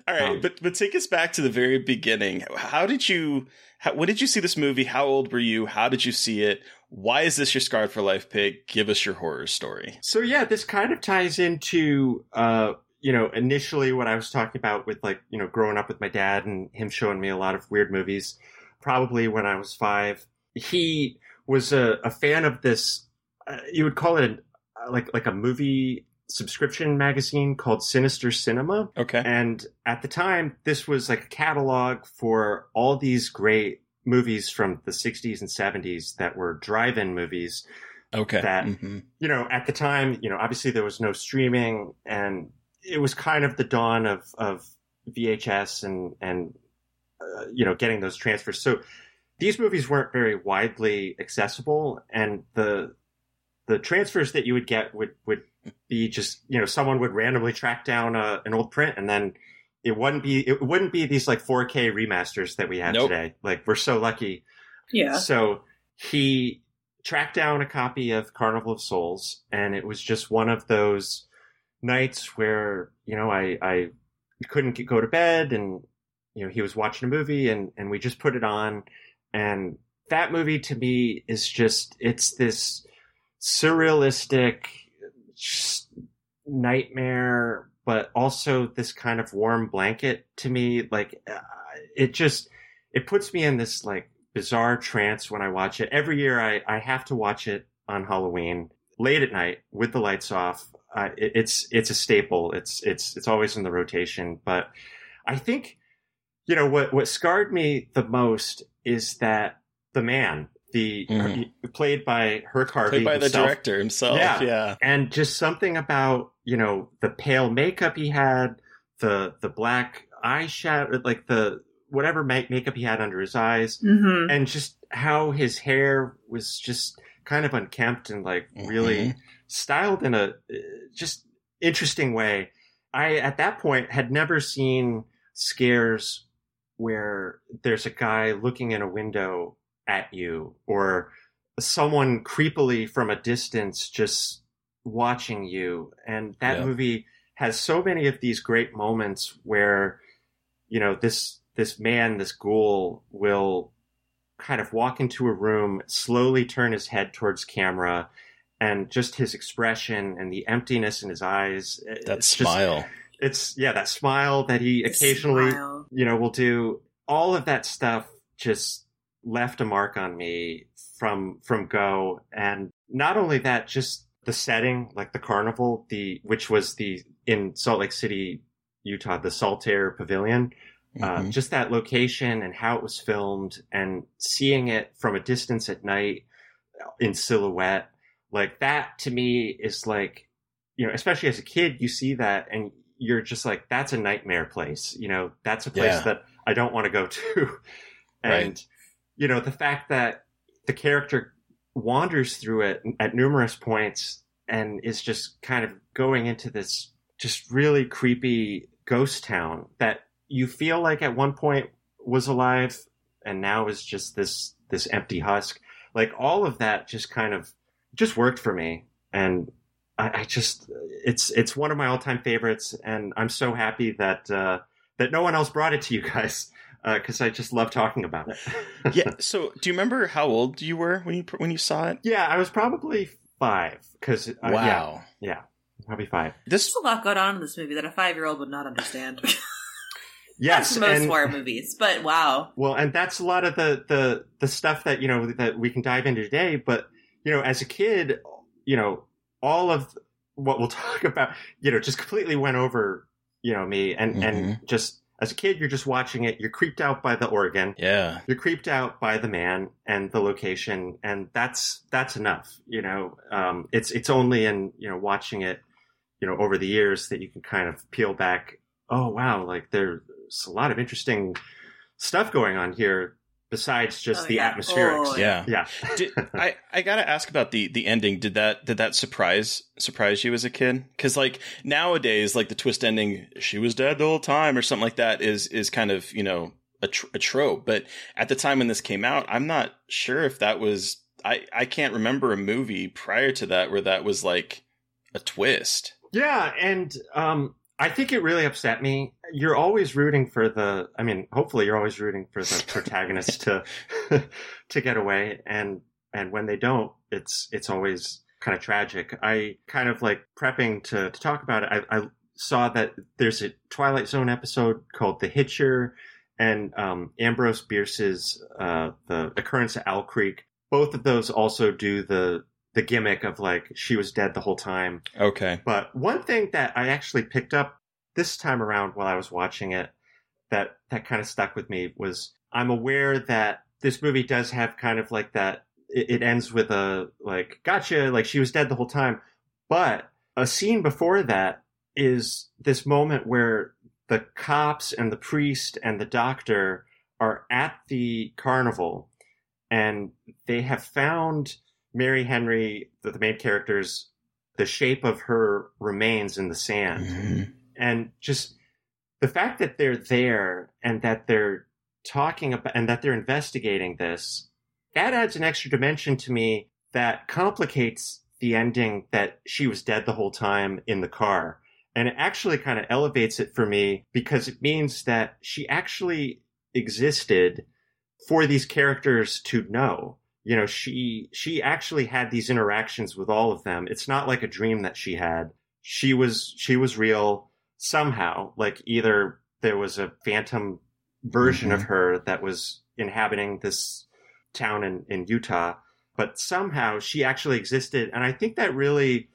All right, Um, but but take us back to the very beginning. How did you? How, when did you see this movie? How old were you? How did you see it? Why is this your scarred for life pick? Give us your horror story. So yeah, this kind of ties into uh, you know, initially what I was talking about with like, you know, growing up with my dad and him showing me a lot of weird movies. Probably when I was five, he was a, a fan of this. Uh, you would call it a, like like a movie subscription magazine called Sinister Cinema. Okay. And at the time, this was like a catalog for all these great movies from the 60s and 70s that were drive-in movies Okay. that- Mhm. you know, at the time, you know, obviously there was no streaming and it was kind of the dawn of, of VHS and, and, uh, you know, getting those transfers. So these movies weren't very widely accessible and the, the transfers that you would get would, would be just, you know, someone would randomly track down a, an old print and then it wouldn't be, it wouldn't be these like 4K remasters that we have Nope. today. Like we're so lucky Yeah. so he tracked down a copy of Carnival of Souls, and it was just one of those nights where you know I I couldn't get- go to bed, and you know he was watching a movie, and and we just put it on, and that movie to me is just it's this surrealistic nightmare but also this kind of warm blanket to me like uh, it just it puts me in this like bizarre trance when I watch it. Every year I, I have to watch it on Halloween late at night with the lights off. Uh, it, it's it's a staple. It's it's it's always in the rotation. But I think you know what what scarred me the most is that the man, the Mhm. played by Herk Harvey, Played by the director himself. Yeah. Yeah. and just something about you know the pale makeup he had, the the black eyeshadow, like the whatever make- makeup he had under his eyes, Mm-hmm. and just how his hair was just kind of unkempt and like really styled in a uh, just interesting way. I at that point had never seen scares where there's a guy looking in a window at you or someone creepily from a distance just watching you and that Yeah. movie has so many of these great moments where you know this this man this ghoul will kind of walk into a room slowly turn his head towards camera and just his expression and the emptiness in his eyes eh, That it's just- smile. it's yeah that smile that he occasionally you know will do all of that stuff just left a mark on me from from go and not only that just the setting like the carnival the which was the in Salt Lake City Utah the Saltair Pavilion uh, Mhm. just that location and how it was filmed and seeing it from a distance at night in silhouette like that to me is like you know especially as a kid you see that and you're just like that's a nightmare place you know that's a place Yeah. that i don't want to go to and Right. You know the fact that the character wanders through it at numerous points and is just kind of going into this just really creepy ghost town that you feel like at one point was alive and now is just this this empty husk. Like all of that just kind of just worked for me. And I, I just it's it's one of my all-time favorites. And i'm so happy that uh that no one else brought it to you guys because i just love talking about it yeah. So, do you remember how old you were when you when you saw it? yeah i was probably five because uh, wow. yeah probably five This There's a lot going on in this movie that a five year old would not understand. yes That's most and- horror movies, but wow. Well, and that's a lot of the the the stuff that you know that we can dive into today. But you know, as a kid, you know, all of what we'll talk about, you know, just completely went over, you know, me and and just as a kid, you're just watching it. You're creeped out by the organ. yeah. You're creeped out by the man and the location, and that's that's enough. You know, um, it's it's only in you know watching it, you know, over the years that you can kind of peel back. Oh wow, like there's a lot of interesting stuff going on here besides just Oh, the yeah. atmospherics. Oh, Yeah. Yeah, Did, I I gotta ask about the the ending. Did that did that surprise surprise you as a kid? Because like nowadays, like the twist ending, she was dead the whole time, or something like that, is is kind of you know a, tr- a trope. But at the time when this came out, I'm not sure if that was. I I can't remember a movie prior to that where that was like a twist. yeah, and um, I think it really upset me. You're always rooting for the. I mean, hopefully, you're always rooting for the protagonist to to get away, and and when they don't, it's it's always kind of tragic. I kind of like prepping to to talk about it. I, I saw that there's a Twilight Zone episode called The Hitcher, and um, Ambrose Bierce's uh, The Occurrence at Owl Creek. Both of those also do the the gimmick of like she was dead the whole time. Okay. But one thing that I actually picked up this time around while I was watching it that that kind of stuck with me was I'm aware that this movie does have kind of like that it, it ends with a like gotcha like she was dead the whole time but a scene before that is this moment where the cops and the priest and the doctor are at the carnival and they have found Mary Henry the, the main character's the shape of her remains in the sand. Mhm. and just the fact that they're there and that they're talking about and that they're investigating this that adds an extra dimension to me that complicates the ending that she was dead the whole time in the car. And it actually kind of elevates it for me because it means that she actually existed for these characters to know you know she she actually had these interactions with all of them. It's not like a dream that she had. She was she was real somehow. Like either there was a phantom version of mm-hmm. her that was inhabiting this town in, in utah but somehow she actually existed. And i think that really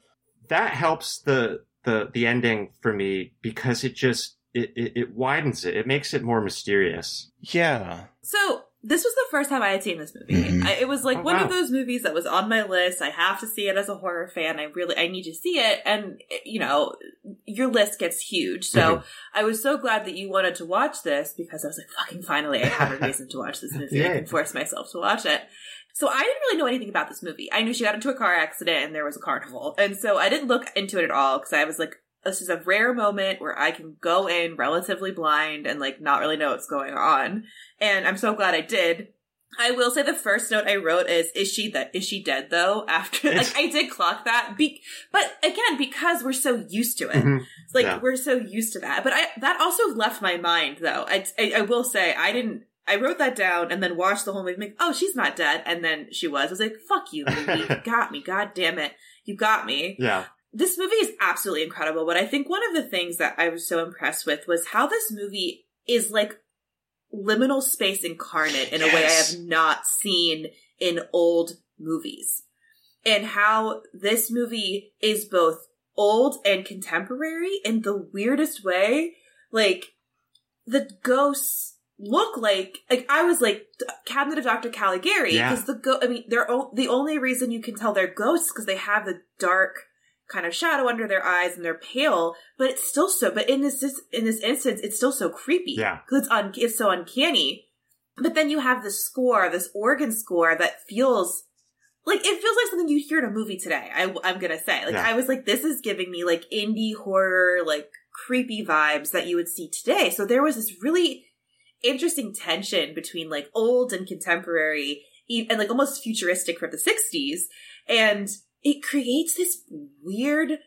that helps the the the ending for me because it just it, it, it widens it. It makes it more mysterious. Yeah. So this was the first time I had seen this movie. Mhm. I, it was like Oh, one wow. of those movies that was on my list. I have to see it as a horror fan. I really, I need to see it. And you know, your list gets huge. So Mhm. I was so glad that you wanted to watch this because I was like, fucking finally, I have a reason to watch this movie. I can force myself to watch it. So I didn't really know anything about this movie. I knew she got into a car accident and there was a carnival. And so I didn't look into it at all because I was like, this is a rare moment where I can go in relatively blind and like not really know what's going on. And I'm so glad I did. I will say the first note I wrote is is she that is she dead though? After like I did clock that. Be, but again because we're so used to it. Mhm. like Yeah. we're so used to that. But I that also left my mind though. I, I I will say I didn't I wrote that down and then watched the whole movie. Like oh she's not dead. And then she was. I was like fuck you movie you got me. God damn it. You got me. Yeah. This movie is absolutely incredible, but I think one of the things that I was so impressed with was how this movie is like liminal space incarnate in a way I have not seen in old movies. And how this movie is both old and contemporary in the weirdest way. Like, the ghosts look like, like I was like, Cabinet of Dr. Caligari, Yeah. because the go, I mean, they're, o- the only reason you can tell they're ghosts because they have the dark kind of shadow under their eyes and they're pale, but it's still so, but in this, in this instance, it's still so creepy. Yeah. Cause it's un, it's so uncanny. But then you have this score, this organ score that feels like it feels like something you'd hear in a movie today. I, I'm gonna say, like, Yeah. I was like, this is giving me like indie horror, like creepy vibes that you would see today. So there was this really interesting tension between like old and contemporary and like almost futuristic from the 60s. And it creates this weird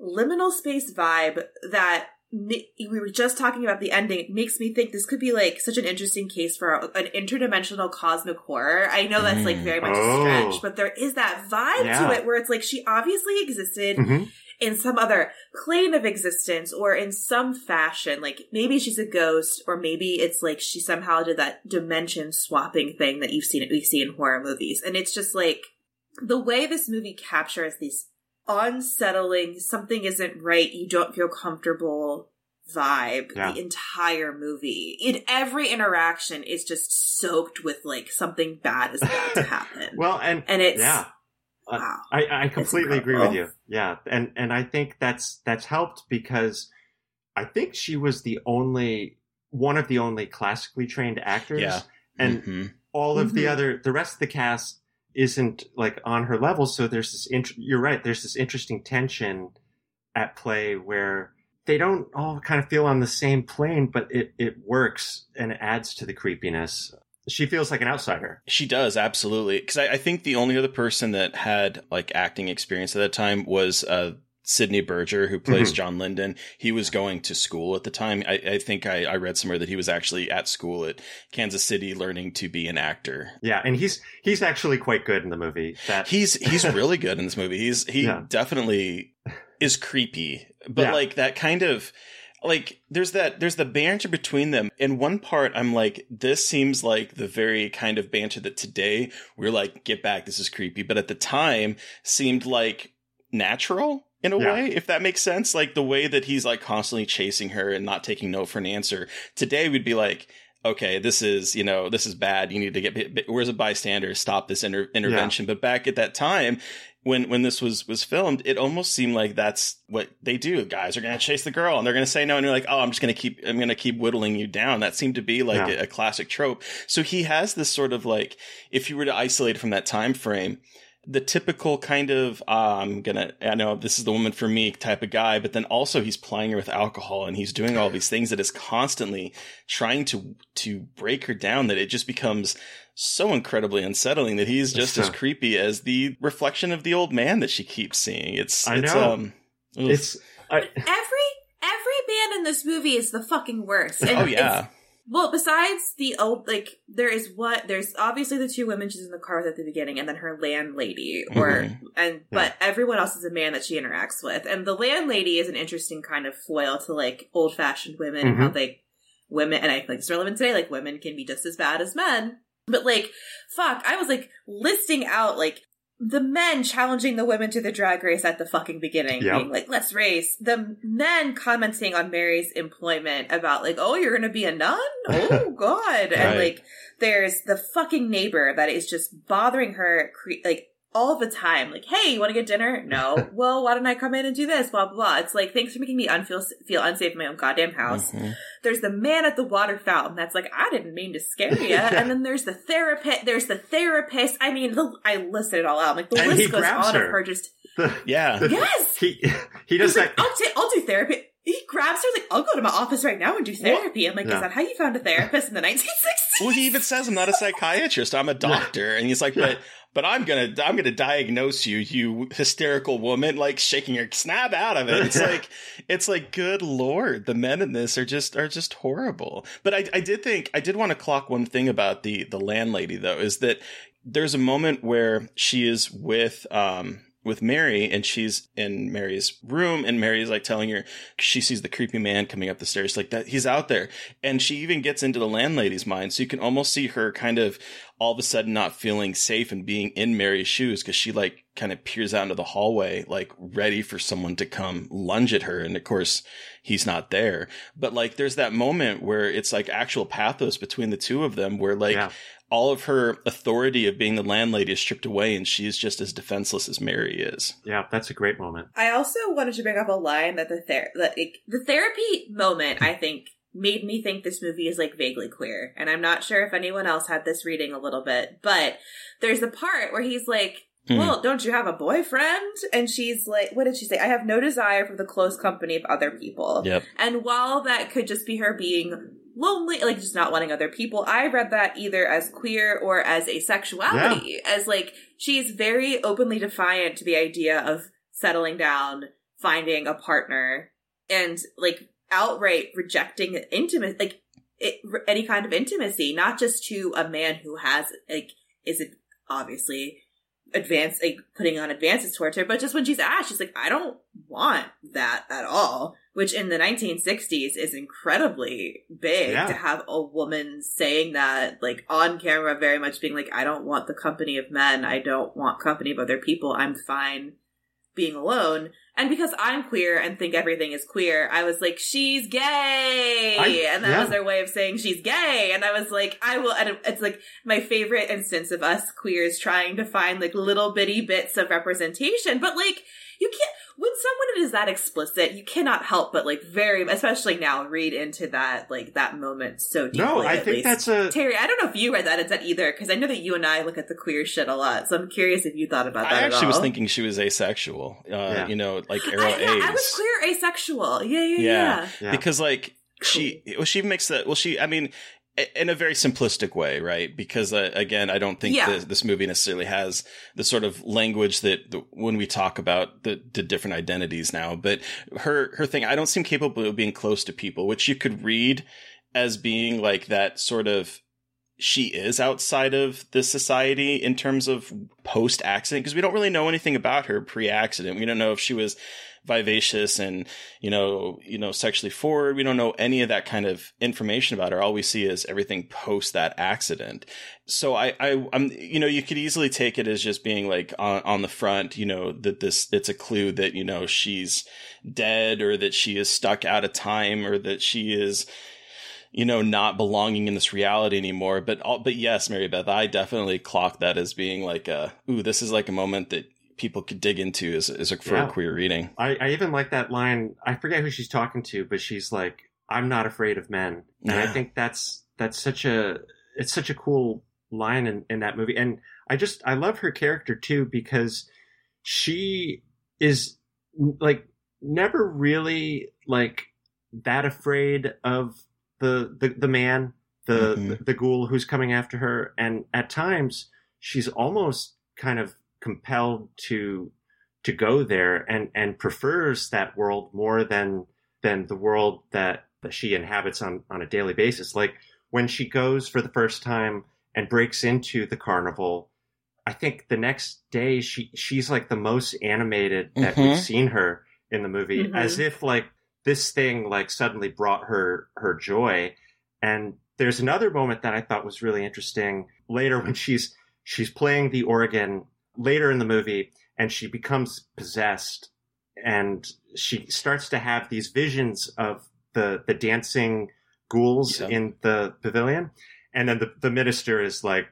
liminal space vibe that we were just talking about the ending. It makes me think this could be like such an interesting case for an interdimensional cosmic horror. I know that's like Mm. very much Oh. a stretch, but there is that vibe Yeah. to it where it's like she obviously existed Mhm. in some other plane of existence or in some fashion. Like maybe she's a ghost, or maybe it's like she somehow did that dimension swapping thing that you've seen we see in horror movies. And it's just like the way this movie captures these unsettling, something isn't right, you don't feel comfortable vibe Yeah. the entire movie. In every interaction is just soaked with like something bad is about to happen. Well, and and it's yeah. Uh, wow. I, I completely agree with you. Yeah, and and I think that's that's helped because I think she was the only one of the only classically trained actors, Yeah. and Mhm. all of the Mhm. other the rest of the cast isn't like on her level. So there's this. Int- you're right. There's this interesting tension at play where they don't all kind of feel on the same plane, but it it works and it adds to the creepiness. She feels like an outsider. She does absolutely because I, I think the only other person that had like acting experience at that time was uh, Sidney Berger, who plays Mhm. John Linden. He was going to school at the time. I, I think I, I read somewhere that he was actually at school at Kansas City learning to be an actor. Yeah, and he's he's actually quite good in the movie. That He's he's really good in this movie. He's he Yeah. definitely is creepy, but Yeah. like that kind of like there's that there's the banter between them. In one part, I'm like, this seems like the very kind of banter that today we're like, get back, this is creepy, but at the time seemed like natural in a Yeah. way, if that makes sense. Like the way that he's like constantly chasing her and not taking no for an answer. Today we'd be like. Okay, this is you know this is bad. You need to get. Where's a bystander? Stop this inter- intervention. But back at that time, when when this was was filmed, it almost seemed like that's what they do. Guys are going to chase the girl, and they're going to say no, and you're like, oh, I'm just going to keep, I'm going to keep whittling you down. That seemed to be like Yeah. a, a classic trope. So he has this sort of like, if you were to isolate from that time frame, the typical kind of uh, I'm gonna, I know this is the woman for me type of guy, but then also he's plying her with alcohol, and he's doing all these things that is constantly trying to to break her down. That it just becomes so incredibly unsettling that he's just as creepy as the reflection of the old man that she keeps seeing. It's I it's know. um it's I, every every man in this movie is the fucking worst. And oh it's- yeah. Well, besides the old, like there is what there's obviously the two women she's in the car with at the beginning, and then her landlady, or Mhm. and but everyone else is a man that she interacts with, and the landlady is an interesting kind of foil to like old fashioned women and how they women, and I think it's relevant today. Like women can be just as bad as men, but like fuck, I was like listing out like the men challenging the women to the drag race at the fucking beginning, Yep. being like, let's race. The men commenting on Mary's employment about like, oh, you're gonna be a nun? Oh god. And like there's the fucking neighbor that is just bothering her cre- like all the time. Like, hey, you wanna get dinner? No. well, why don't I come in and do this? Blah blah blah. It's like thanks for making me unfeel feel unsafe in my own goddamn house. Mhm. There's the man at the water fountain that's like, I didn't mean to scare you. and then there's the therapist. There's the therapist. I mean, the, I listed it all out. Like the And list goes on her. of her just. the, Yeah. the- Yes. he he does like. I'll, ta- I'll do therapy. He grabs her like, I'll go to my office right now and do therapy. I'm like, is that how you found a therapist in the 1960s? Well, he even says I'm not a psychiatrist. I'm a doctor, and he's like, but but I'm gonna I'm gonna diagnose you, you hysterical woman, like shaking your snap out of it. It's like it's like good lord, the men in this are just are just horrible. But I I did think I did want to clock one thing about the the landlady though is that there's a moment where she is with um with Mary and she's in Mary's room and Mary's like telling her she sees the creepy man coming up the stairs like that he's out there and she even gets into the landlady's mind so you can almost see her kind of all of a sudden not feeling safe and being in Mary's shoes because she like kind of peers out into the hallway like ready for someone to come lunge at her and of course he's not there but like there's that moment where it's like actual pathos between the two of them where like Yeah. All of her authority of being the landlady is stripped away and she's just as defenseless as Mary is. Yeah, that's a great moment. I also wanted to bring up a line that the ther- that like, the therapy moment I think made me think this movie is like vaguely queer, and I'm not sure if anyone else had this reading a little bit, but there's a part where he's like. Hmm. Well, don't you have a boyfriend? And she's like, what did she say? I have no desire for the close company of other people. Yep. And while that could just be her being lonely, like just not wanting other people, I read that either as queer or as asexuality, as like she's very openly defiant to the idea of settling down, finding a partner, and like outright rejecting intimate, like it, any kind of intimacy, not just to a man who has like is it obviously advance like putting on advances towards her but just when she's asked she's like i don't want that at all which in the 1960s is incredibly big Yeah. to have a woman saying that like on camera very much being like i don't want the company of men. I don't want company of other people. I'm fine being alone. And because i'm queer and think everything is queer i was like she's gay! I- and that yeah. was their way of saying she's gay. And i was like i will and it's like my favorite instance of us queers trying to find like little bitty bits of representation. But like you can't when someone is that explicit you cannot help but like very especially now read into that like that moment so deeply No, I at think least. that's a terry i don't know if you read that into that either because i know that you and i look at the queer shit a lot so i'm curious if you thought about that I at actually was thinking she was asexual. Uh, Yeah. You know, like aro I, yeah, I was queer asexual yeah yeah Yeah. yeah, yeah. because like she well she makes that well she i mean i- in a very simplistic way right because uh, again i don't think Yeah. this, this movie necessarily has the sort of language that the, when we talk about the, the different identities now but her her thing i don't seem capable of being close to people which you could read as being like that sort of she is outside of this society in terms of post accident because we don't really know anything about her pre accident. We don't know if she was vivacious and you know you know sexually forward. We don't know any of that kind of information about her. All we see is everything post that accident. So I I I'm you know you could easily take it as just being like on, on the front. You know that this it's a clue that you know she's dead or that she is stuck out of time or that she is you know, not belonging in this reality anymore. But all, but yes, Mary Beth, I definitely clocked that as being like a, ooh, this is like a moment that people could dig into as, as a, for Yeah. a queer reading. I, I even like that line. I forget who she's talking to, but she's like, "I'm not afraid of men," and I think that's that's such a it's such a cool line in, in that movie. And I just I love her character too because she is like never really like that afraid of the the, the man the, Mhm. the the ghoul who's coming after her and at times she's almost kind of compelled to to go there and and prefers that world more than than the world that that she inhabits on on a daily basis like when she goes for the first time and breaks into the carnival i think the next day she she's like the most animated that Mhm. we've seen her in the movie Mhm. as if like this thing like suddenly brought her her joy and there's another moment that i thought was really interesting later when she's she's playing the organ later in the movie and she becomes possessed and she starts to have these visions of the the dancing ghouls Yeah. in the pavilion and then the, the minister is like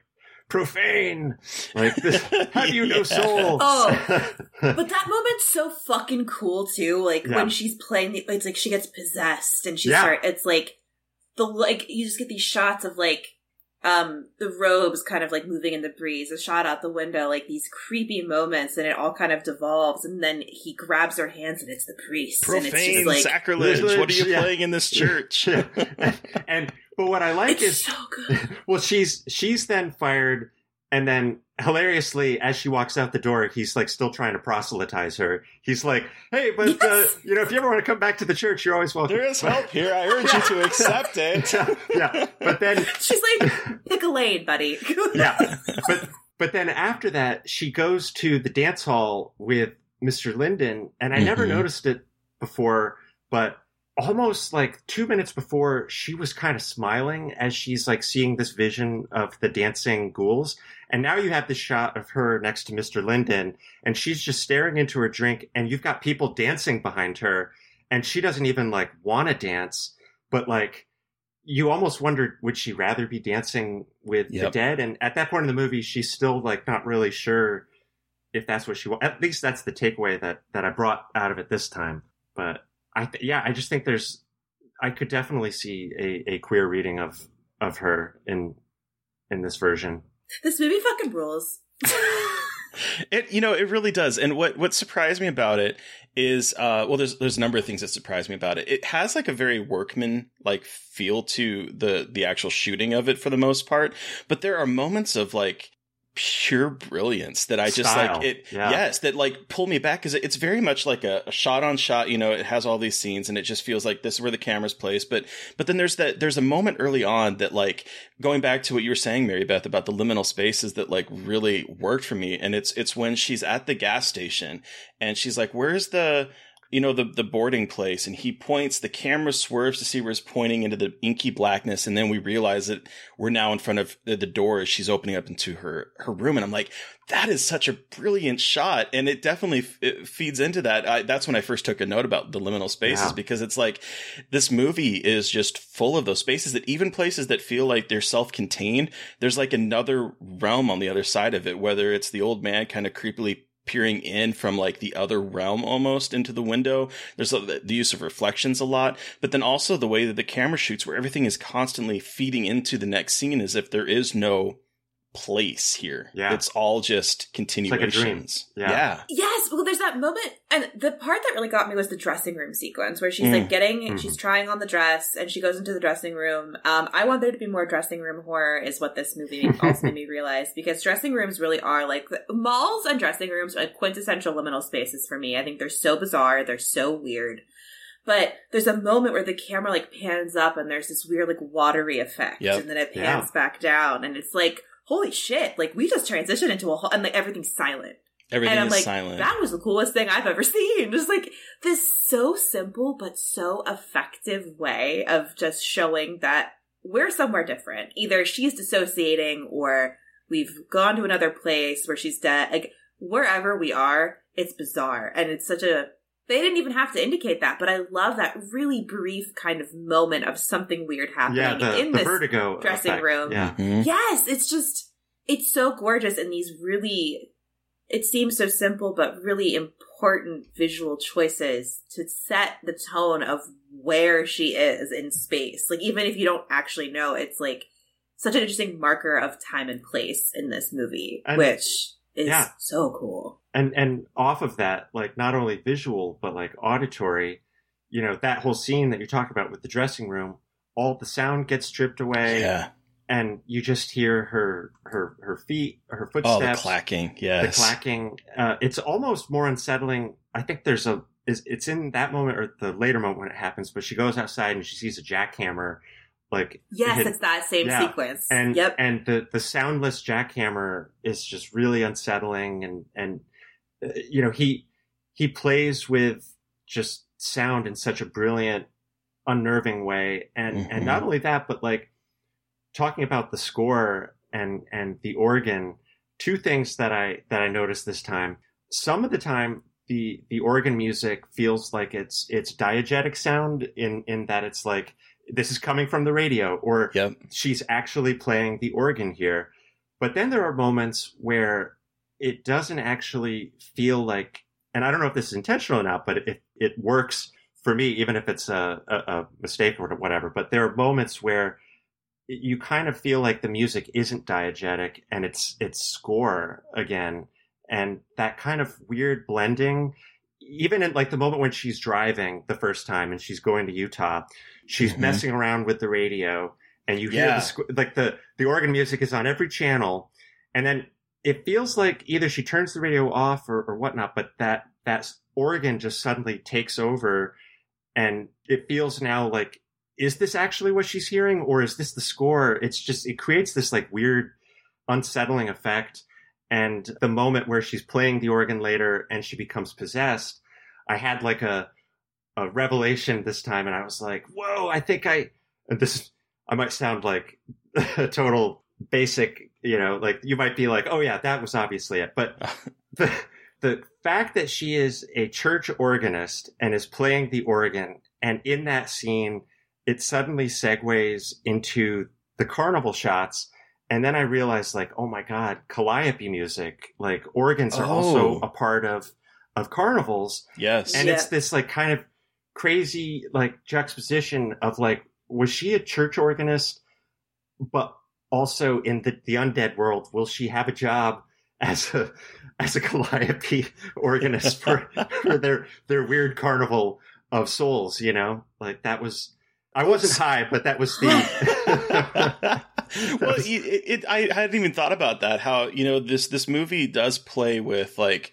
profane like this have you no Yeah. soul Oh. But that moment's so fucking cool too. Like Yeah. when she's playing, the, it's like she gets possessed and she Yeah. start. It's like the like you just get these shots of like um the robes kind of like moving in the breeze, a shot out the window, like these creepy moments, and it all kind of devolves. And then he grabs her hands, and it's the priest, and it's Profane just like sacrilege. What are you Yeah. playing in this church? and but what i like it's is so good. well she's she's then fired and then hilariously as she walks out the door he's like still trying to proselytize her he's like hey but uh, you know if you ever want to come back to the church you're always welcome there is help here. I urge you to accept it. yeah, yeah but then She's like, pick a lane, buddy. yeah but but then after that, she goes to the dance hall with Mr. Linden, and I never Mhm. noticed it before, but almost like two minutes before, she was kind of smiling as she's like seeing this vision of the dancing ghouls. And now you have this shot of her next to Mr. Linden, and she's just staring into her drink, and you've got people dancing behind her, and she doesn't even like want to dance, but like you almost wondered would she rather be dancing with the dead? And at that point in the movie, she's still like not really sure if that's what she wants. At least that's the takeaway that that I brought out of it this time. But I th- yeah, I just think there's I could definitely see a, a queer reading of of her in in this version. This movie fucking rules. It you know it really does. And what what surprised me about it is uh well there's there's a number of things that surprised me about it. It has like a very workman like feel to the the actual shooting of it for the most part, but there are moments of like pure brilliance that I just Style, like it yeah. yes that like pull me back because it's very much like a, a shot on shot you know it has all these scenes and it just feels like this is where the camera's placed but but then there's that there's a moment early on that like going back to what you were saying Mary Beth about the liminal spaces that like really worked for me and it's it's when she's at the gas station and she's like where's the you know the the boarding place and he points the camera swerves to see where it's pointing into the inky blackness and then we realize that we're now in front of the, the door as she's opening up into her her room and I'm like that is such a brilliant shot and it definitely f- it feeds into that I, that's when I first took a note about the liminal spaces Yeah. because it's like this movie is just full of those spaces that even places that feel like they're self-contained there's like another realm on the other side of it whether it's the old man kind of creepily peering in from like the other realm almost into the window. There's the use of reflections a lot but then also the way that the camera shoots where everything is constantly feeding into the next scene as if there is no place here Yeah. it's all just like a dream. continuations Yeah. yeah Yes, well, there's that moment, and the part that really got me was the dressing room sequence where she's Mm. like getting, Mhm. she's trying on the dress, and she goes into the dressing room. Um, I want there to be more dressing room horror, is what this movie also made me realize because dressing rooms really are like malls and dressing rooms are quintessential liminal spaces for me. I think they're so bizarre, they're so weird. But there's a moment where the camera like pans up and there's this weird like watery effect, Yep. and then it Yeah. pans back down, and it's like, holy shit! Like we just transitioned into a whole, and like everything's silent everything and I'm is like, silent that was the coolest thing I've ever seen. Just like this so simple but so effective way of just showing that we're somewhere different. Either she's dissociating or we've gone to another place where she's dead. Like wherever we are, it's bizarre. And it's such a they didn't even have to indicate that, but I love that really brief kind of moment of something weird happening Yeah, the, in the this vertigo dressing effect. room. Yeah. Mhm. Yes, it's just it's so gorgeous and these really it seems so simple but really important visual choices to set the tone of where she is in space. Like even if you don't actually know, it's like such an interesting marker of time and place in this movie, And- which is yeah. so cool. and and off of that like not only visual but like auditory you know that whole scene that you talk about with the dressing room all the sound gets stripped away yeah. and you just hear her her her feet her oh the footsteps clacking. Yeah, the clacking. Uh, it's almost more unsettling. I think there's a is it's in that moment or the later moment when it happens but she goes outside and she sees a jackhammer like Yes, hit- it's that same Yeah. sequence. and yep. and the the soundless jackhammer is just really unsettling and and uh, you know he he plays with just sound in such a brilliant unnerving way and and Mhm. not only that but like talking about the score and and the organ two things that i that i noticed this time some of the time the the organ music feels like it's it's diegetic sound in in that it's like this is coming from the radio or yep she's actually playing the organ here. But then there are moments where it doesn't actually feel like, and I don't know if this is intentional or not, but it, it works for me, even if it's a, a, a mistake or whatever. But there are moments where you kind of feel like the music isn't diegetic and it's, it's score again. And that kind of weird blending, even in like the moment when she's driving the first time and she's going to Utah, she's Mhm. messing around with the radio and you hear Yeah. the like the the organ music is on every channel and then it feels like either she turns the radio off or, or whatnot but that that organ just suddenly takes over and it feels now like is this actually what she's hearing or is this the score it's just it creates this like weird unsettling effect And the moment where she's playing the organ later and she becomes possessed, I had like a a revelation this time, and I was like, "Whoa! I think I." And this I might sound like a total basic, you know, like you might be like, "Oh yeah, that was obviously it," but the the fact that she is a church organist and is playing the organ, and in that scene, it suddenly segues into the carnival shots. And then I realized, like, oh my god, calliope music, like organs are also Oh. a part of of carnivals, Yes. and Yeah. it's this like kind of crazy like juxtaposition of like was she a church organist but also in the, the undead world will she have a job as a as a calliope organist for, for their their weird carnival of souls you know like that was i wasn't high but that was the well, it, it, I hadn't even thought about that. How you know this this movie does play with like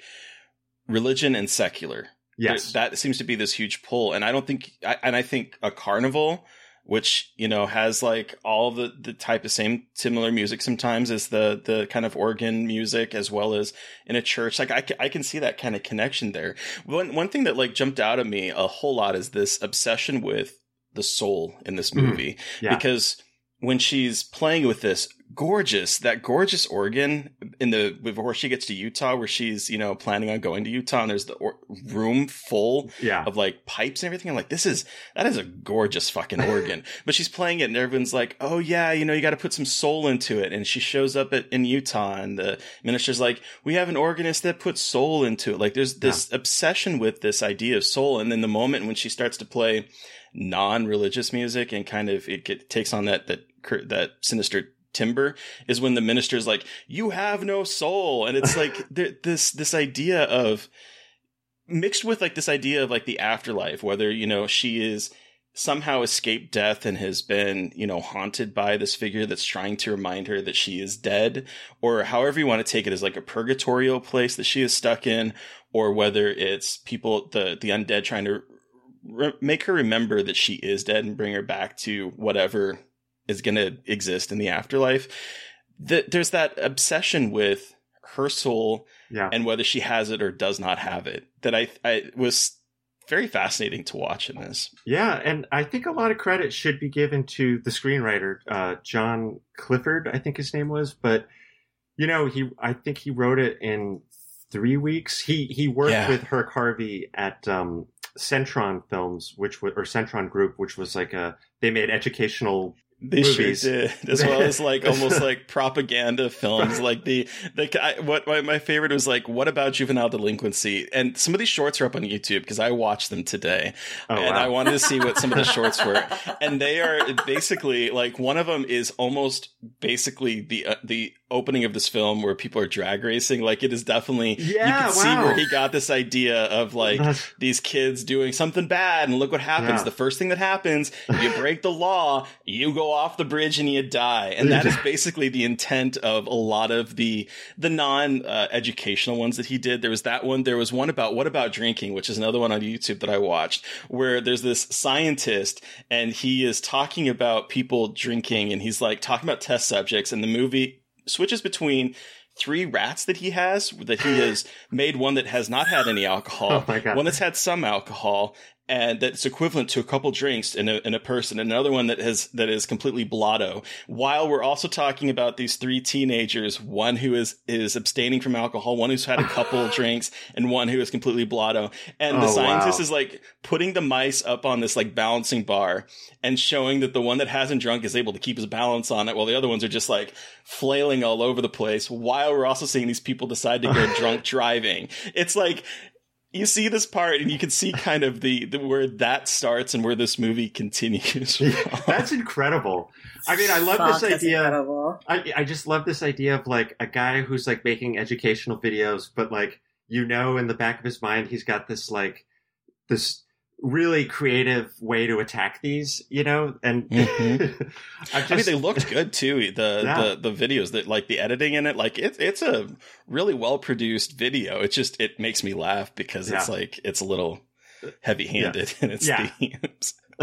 religion and secular. yes There- that seems to be this huge pull, and I don't think, I, and I think a carnival, which you know has like all the the type of same similar music sometimes as the the kind of organ music as well as in a church. Like I, I can see that kind of connection there. One one thing that like jumped out at me a whole lot is this obsession with the soul in this Mhm. movie yeah because when she's playing with this gorgeous that gorgeous organ in the before she gets to Utah where she's you know planning on going to Utah and there's the or- room full yeah. of like pipes and everything. I'm like this is that is a gorgeous fucking organ. But she's playing it and everyone's like oh yeah you know you got to put some soul into it. And she shows up at, in Utah and the minister's like we have an organist that puts soul into it. Like there's this obsession with this idea of soul. And then the moment when she starts to play non-religious music and kind of it get, takes on that that that sinister timber is when the minister's like you have no soul. And it's like there, this this idea of mixed with like this idea of like the afterlife whether you know she is somehow escaped death and has been you know haunted by this figure that's trying to remind her that she is dead or however you want to take it as like a purgatorial place that she is stuck in or whether it's people the the undead trying to re- make her remember that she is dead and bring her back to whatever is going to exist in the afterlife. There's that obsession with her soul yeah and whether she has it or does not have it that I I was very fascinating to watch in this. Yeah, and I think a lot of credit should be given to the screenwriter, uh, John Clifford, I think his name was. But you know, he I think he wrote it in three weeks. He he worked Yeah. with Herk Harvey at um, Centron Films, which was or Centron Group, which was like a they made educational. They Movies. sure did, as well as like almost like propaganda films. Like the the I, what my, my favorite was like, what about juvenile delinquency? And some of these shorts are up on YouTube because I watched them today, Oh and wow! I wanted to see what some of the shorts were. And they are basically like one of them is almost basically the uh, the opening of this film where people are drag racing. Like it is definitely yeah, you Yeah, can see where he got this idea of like these kids doing something bad and look what happens. Yeah. the first thing that happens you break the law you go off the bridge and you die. And that is basically the intent of a lot of the the non uh, educational ones that he did. There was that one. There was one about what about drinking which is another one on youtube that i watched where there's this scientist and he is talking about people drinking and he's like talking about test subjects. And the movie switches between three rats that he has that he has made one that has not had any alcohol Oh one that's had some alcohol and that's equivalent to a couple drinks in a, in a person and another one that has that is completely blotto. While we're also talking about these three teenagers one who is is abstaining from alcohol one who's had a couple drinks and one who is completely blotto. And the Oh, scientist wow. is like putting the mice up on this like balancing bar and showing that the one that hasn't drunk is able to keep his balance on it while the other ones are just like flailing all over the place while we're also seeing these people decide to go drunk driving. It's like you see this part and you can see kind of the, the where that starts and where this movie continues from. That's incredible. I mean, I love Fuck, this idea. I, I just love this idea of like a guy who's like making educational videos, but like you know, in the back of his mind, he's got this like this really creative way to attack these, you know. And Mhm. I I mean, they looked good too. The Yeah. the the videos that like the editing in it, like it's it's a really well produced video. It just it makes me laugh because it's Yeah. like it's a little heavy handed in its Yeah. themes.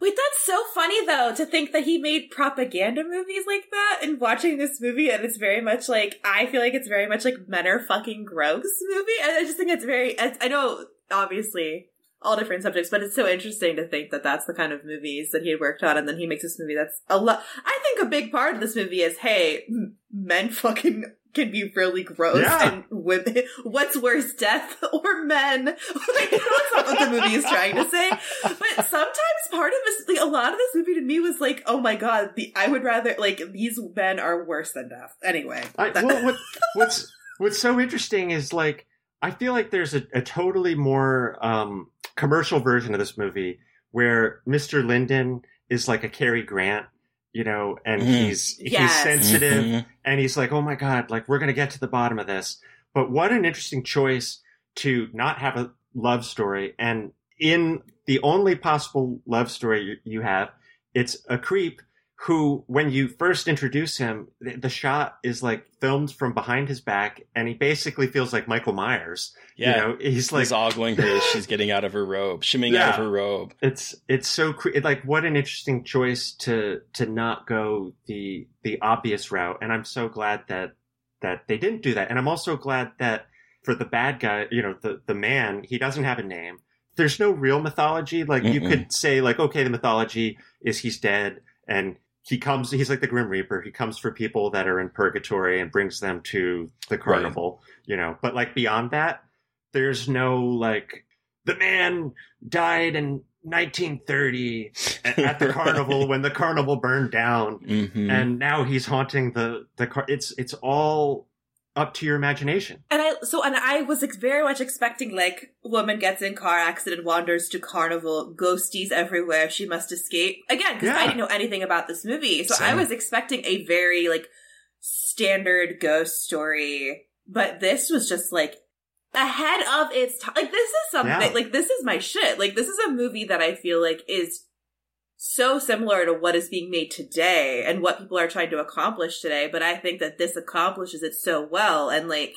Wait, that's so funny though to think that he made propaganda movies like that and watching this movie and it's very much like I feel like it's very much like men are fucking gross movie. And I just think it's very I, I know obviously all different subjects, but it's so interesting to think that that's the kind of movies that he had worked on and then he makes this movie that's a lot I think a big part of this movie is hey, men fucking can be really gross Yeah. and women what's worse death or men? Like that's not what the movie is trying to say. But sometimes part of this like, a lot of this movie to me was like oh my god the i would rather like these men are worse than death. Anyway. I, well, what, what's what's so interesting is like I feel like there's a, a totally more um, commercial version of this movie where Mr. Linden is like a Cary Grant, you know, and Mhm. he's Yes. he's sensitive Mhm. and he's like, oh my god, like we're gonna get to the bottom of this. But what an interesting choice to not have a love story, and in the only possible love story you, you have, it's a creep who, when you first introduce him, the, the shot is like filmed from behind his back, and he basically feels like Michael Myers. Yeah. You know, he's like He's ogling her she's getting out of her robe, shimming out of her robe. it's it's so cre- like what an interesting choice to to not go the the obvious route and i'm so glad that that they didn't do that and i'm also glad that for the bad guy you know the the man he doesn't have a name there's no real mythology like you Mm-mm. could say like okay the mythology is he's dead and he comes he's like the grim reaper. He comes for people that are in purgatory and brings them to the carnival you know. But like beyond that there's no like the man died in 1930 at the carnival when the carnival burned down. Mhm. and now he's haunting the the car it's it's all up to your imagination. And i so and i was very much expecting like woman gets in car accident wanders to carnival ghosties everywhere she must escape. Again because i didn't know anything about this movie. So i was expecting a very like standard ghost story but this was just like ahead of its time like this is something Yeah. like this is my shit. Like this is a movie that i feel like is so similar to what is being made today and what people are trying to accomplish today but i think that this accomplishes it so well and like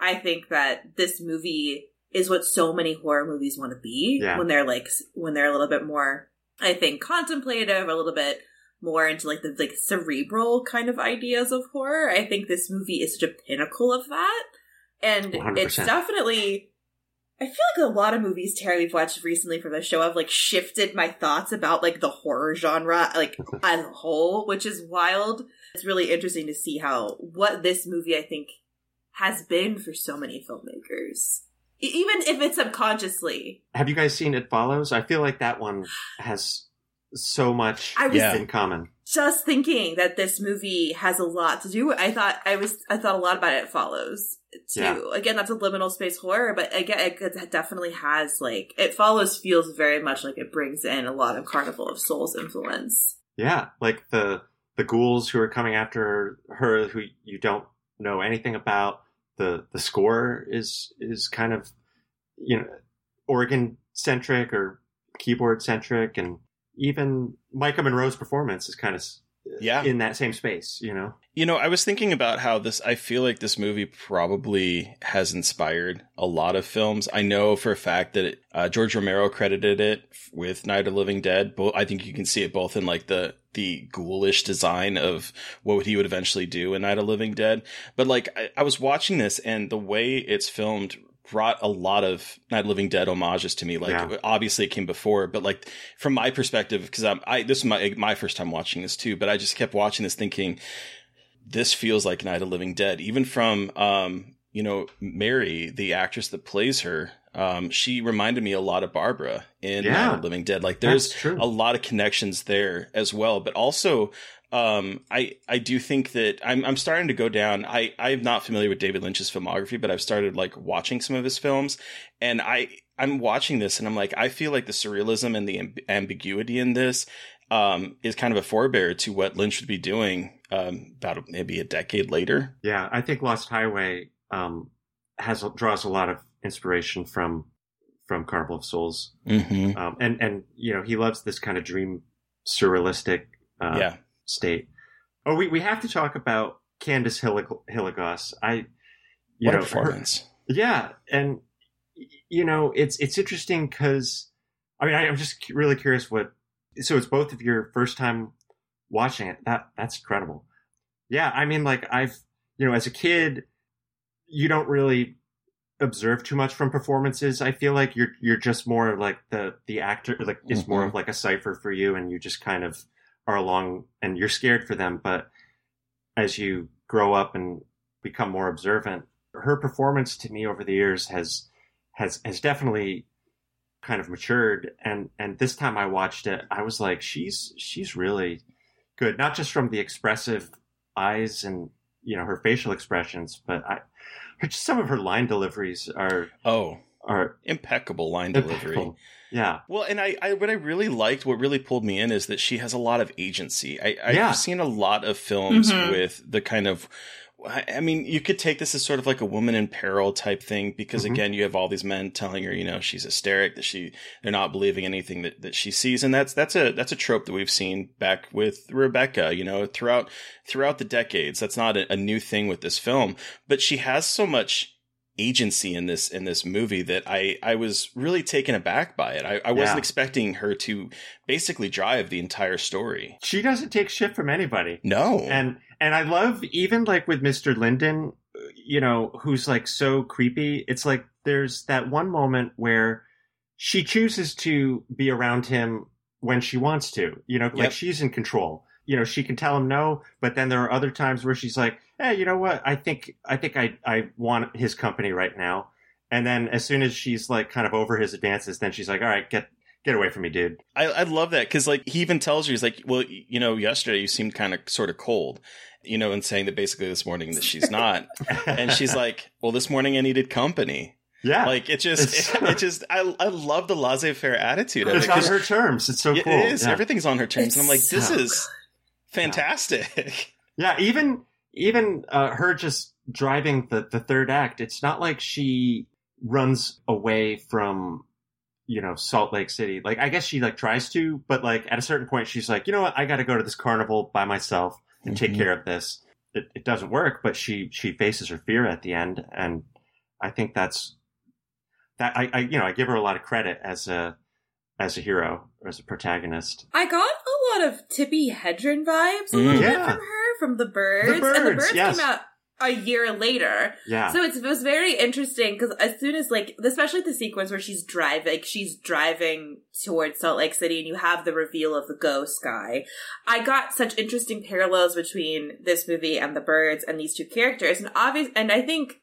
i think that this movie is what so many horror movies want to be Yeah. when they're like when they're a little bit more i think contemplative a little bit more into like the like cerebral kind of ideas of horror i think this movie is such a pinnacle of that and 100%. it's definitely I feel like a lot of movies, Terry, we've watched recently for the show have like shifted my thoughts about like the horror genre, like as a whole, which is wild. It's really interesting to see how what this movie I think has been for so many filmmakers, even if it's subconsciously. have you guys seen it follows i feel like that one has so much I was Yeah. in common just thinking that this movie has a lot to do. I thought I was I thought a lot about it follows too. Yeah. Again, that's a liminal space horror, but again, it it definitely has like it follows feels very much like it brings in a lot of Carnival of Souls influence. yeah like the the ghouls who are coming after her who you don't know anything about the the score is is kind of you know organ centric or keyboard centric and even Maika Monroe's performance is kind of Yeah. in that same space you know You know, I was thinking about how this, I feel like this movie probably has inspired a lot of films. I know for a fact that it, uh, George Romero credited it with Night of Living Dead. But I think you can see it both in like the, the ghoulish design of what he would eventually do in Night of Living Dead. But like, I, I was watching this and the way it's filmed brought a lot of Night Living Dead homages to me. Like, Yeah. obviously it came before, but like from my perspective, because I'm, I, this is my, my first time watching this too, but I just kept watching this thinking, this feels like Night of the Living Dead, even from um, you know Mary, the actress that plays her. Um, she reminded me a lot of Barbara in Yeah. Night of the Living Dead. Like there's a lot of connections there as well, but also. Um, I, I do think that I'm, I'm starting to go down. I, I'm not familiar with David Lynch's filmography, but I've started like watching some of his films and I, I'm watching this and I'm like, I feel like the surrealism and the amb- ambiguity in this, um, is kind of a forebear to what Lynch would be doing, um, about maybe a decade later. Yeah, I think Lost Highway um, has draws a lot of inspiration from from Carnival of Souls, Mm-hmm. um, and and you know he loves this kind of dream surrealistic uh, yeah. State. Oh, we we have to talk about Candace Hillig- Hilligoss. I, you What know, her- performance. yeah, and you know it's it's interesting because I mean I, I'm just really curious what so it's both of your first time watching it. That that's incredible. Yeah, I mean, like I've you know, as a kid, you don't really observe too much from performances. I feel like you're you're just more like the the actor, like it's mm-hmm. more of like a cipher for you, and you just kind of are along, and you're scared for them. But as you grow up and become more observant, her performance to me over the years has has has definitely kind of matured and and this time I watched it I was like she's she's really good not just from the expressive eyes and you know her facial expressions but I just some of her line deliveries are oh are impeccable line impeccable. delivery yeah. Well, and I, I, what I really liked, what really pulled me in is that she has a lot of agency. I, I've yeah. seen a lot of films mm-hmm. with the kind of I mean, you could take this as sort of like a woman in peril type thing because mm-hmm. again, you have all these men telling her, you know, she's hysteric, that she they're not believing anything that, that she sees, and that's that's a that's a trope that we've seen back with Rebecca, you know, throughout throughout the decades. That's not a, a new thing with this film, but she has so much agency in this in this movie that I I was really taken aback by it. I, I wasn't yeah. expecting her to basically drive the entire story. She doesn't take shit from anybody. No, and and I love even like with Mr. Linden, you know, who's like so creepy. It's like there's that one moment where she chooses to be around him when she wants to. You know, like yep. she's in control. You know, she can tell him no, but then there are other times where she's like, "Hey, you know what? I think I think I I want his company right now." And then as soon as she's like kind of over his advances, then she's like, "All right, get get away from me, dude. I, I love that because like he even tells her he's like, well, you know, yesterday you seemed kind of sort of cold, you know, and saying that basically this morning that she's not, and she's like, well, this morning I needed company. Yeah, like it just, it, it, just, I, I love the laissez-faire attitude. It's on her terms. It's so cool. It is. Yeah. Everything's on her terms, it's and I'm like, this so is good. Fantastic. Yeah, even even uh, her just driving the the third act. It's not like she runs away from you know, Salt Lake City. Like, I guess she like tries to, but like at a certain point, she's like, you know what? I got to go to this carnival by myself and mm-hmm. take care of this. It, it doesn't work, but she she faces her fear at the end, and I think that's that. I, I you know I give her a lot of credit as a as a hero as a protagonist. I got a lot of Tippi Hedren vibes a little mm. yeah. bit from her from the birds, the birds and the birds yes. came out a year later. Yeah. So it was very interesting because as soon as like, especially the sequence where she's driving, like she's driving towards Salt Lake City and you have the reveal of the ghost guy. I got such interesting parallels between this movie and The Birds and these two characters. And obvious, and I think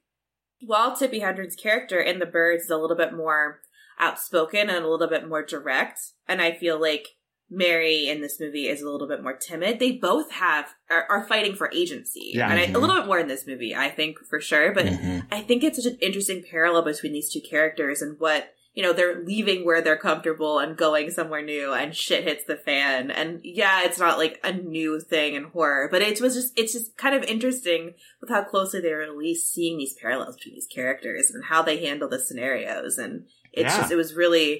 while Tippi Hedren's character in The Birds is a little bit more outspoken and a little bit more direct, and I feel like Mary in this movie is a little bit more timid. They both have are, are fighting for agency, yeah, and mm-hmm. I, a little bit more in this movie, I think for sure. But mm-hmm. I think it's such an interesting parallel between these two characters and what you know they're leaving where they're comfortable and going somewhere new, and shit hits the fan. And yeah, it's not like a new thing in horror, but it was just it's just kind of interesting with how closely they were at least seeing these parallels between these characters and how they handle the scenarios. And it's yeah. just it was really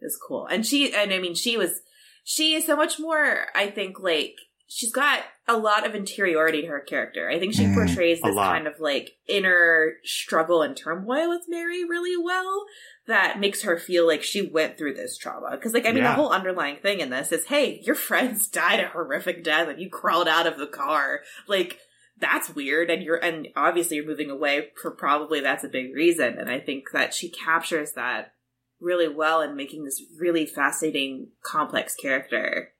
it was cool. And she and I mean she was she is so much more, I think, like, she's got a lot of interiority to her character. I think she mm, portrays this kind of like inner struggle and turmoil with Mary really well that makes her feel like she went through this trauma. Cause like, I mean, yeah. the whole underlying thing in this is, hey, your friends died a horrific death and you crawled out of the car. Like, that's weird. And you're, and obviously you're moving away for probably that's a big reason. And I think that she captures that really well in making this really fascinating, complex character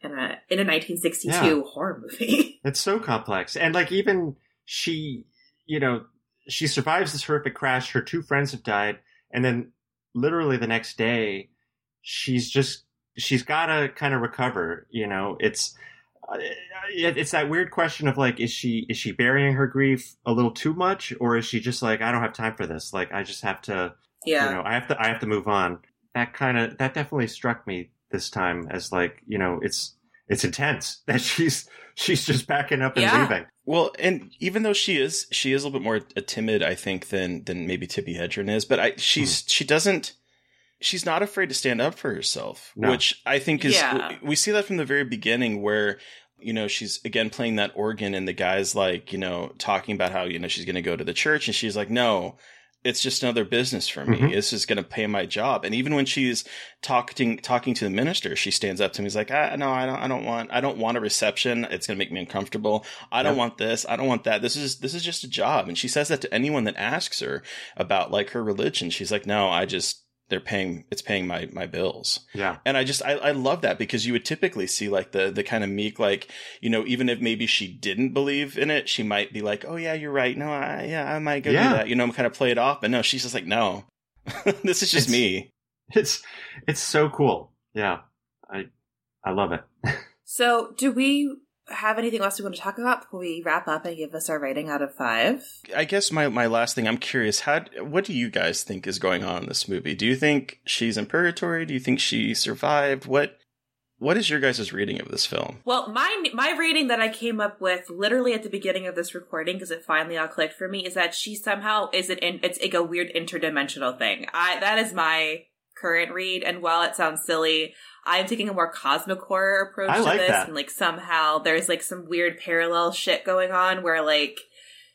in a in a 1962 yeah. horror movie. it's so complex, and like even she, you know, she survives this horrific crash. Her two friends have died, and then literally the next day, she's just she's got to kind of recover. You know, it's uh, it's that weird question of like, is she is she burying her grief a little too much, or is she just like, I don't have time for this. Like, I just have to yeah. You know, I have to I have to move on. That kind of that definitely struck me this time as like, you know, it's it's intense that she's she's just backing up and yeah. leaving. Well, and even though she is she is a little bit more timid, I think, than than maybe Tippi Hedren is, but I she's hmm. she doesn't she's not afraid to stand up for herself, no. which I think is yeah. we see that from the very beginning where you know she's again playing that organ and the guy's like you know talking about how you know she's going to go to the church and she's like no it's just another business for me. Mhm. This is going to pay my job. And even when she's talking talking to the minister, she stands up to me. He's like, ah, "No, I don't. I don't want. I don't want a reception. It's going to make me uncomfortable. I don't want this. I don't want that. This is this is just a job." And she says that to anyone that asks her about like her religion. She's like, "No, I just they're paying. It's paying my my bills." Yeah. And I just I, I love that because you would typically see like the the kind of meek like you know even if maybe she didn't believe in it she might be like oh yeah you're right no I, yeah I might go Yeah. do that you know i'm kind of play it off but no she's just like no this is just It's- me It's it's so cool. Yeah. I I love it. So, do we have anything else we want to talk about before we wrap up and give us our rating out of five? I guess my my last thing I'm curious how what do you guys think is going on in this movie do you think she's in purgatory do you think she survived what what is your guys' reading of this film Well, my my rating that I came up with literally at the beginning of this recording because it finally all clicked for me is that she somehow is it in it's like a weird interdimensional thing. I that is my current read, and while it sounds silly, I'm taking a more cosmic horror approach I to like this, that. and like somehow there's like some weird parallel shit going on where like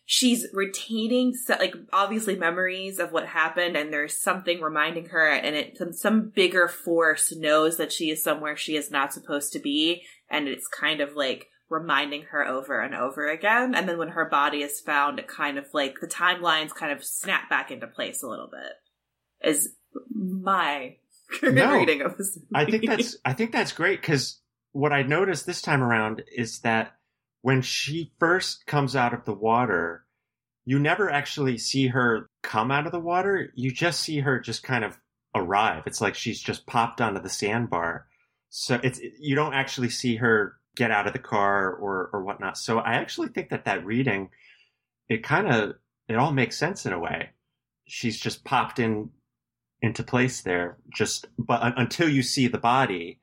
she's retaining so, like obviously memories of what happened and there's something reminding her and it some, some bigger force knows that she is somewhere she is not supposed to be and it's kind of like reminding her over and over again and then when her body is found it kind of like the timelines kind of snap back into place a little bit is my No. reading of this I think that's I think that's great because what I noticed this time around is that when she first comes out of the water, you never actually see her come out of the water. You just see her just kind of arrive. It's like she's just popped onto the sandbar. So it's you don't actually see her get out of the car or or whatnot. So I actually think that that reading, it kind of it all makes sense in a way. She's just popped in into place there. Just but un- until you see the body,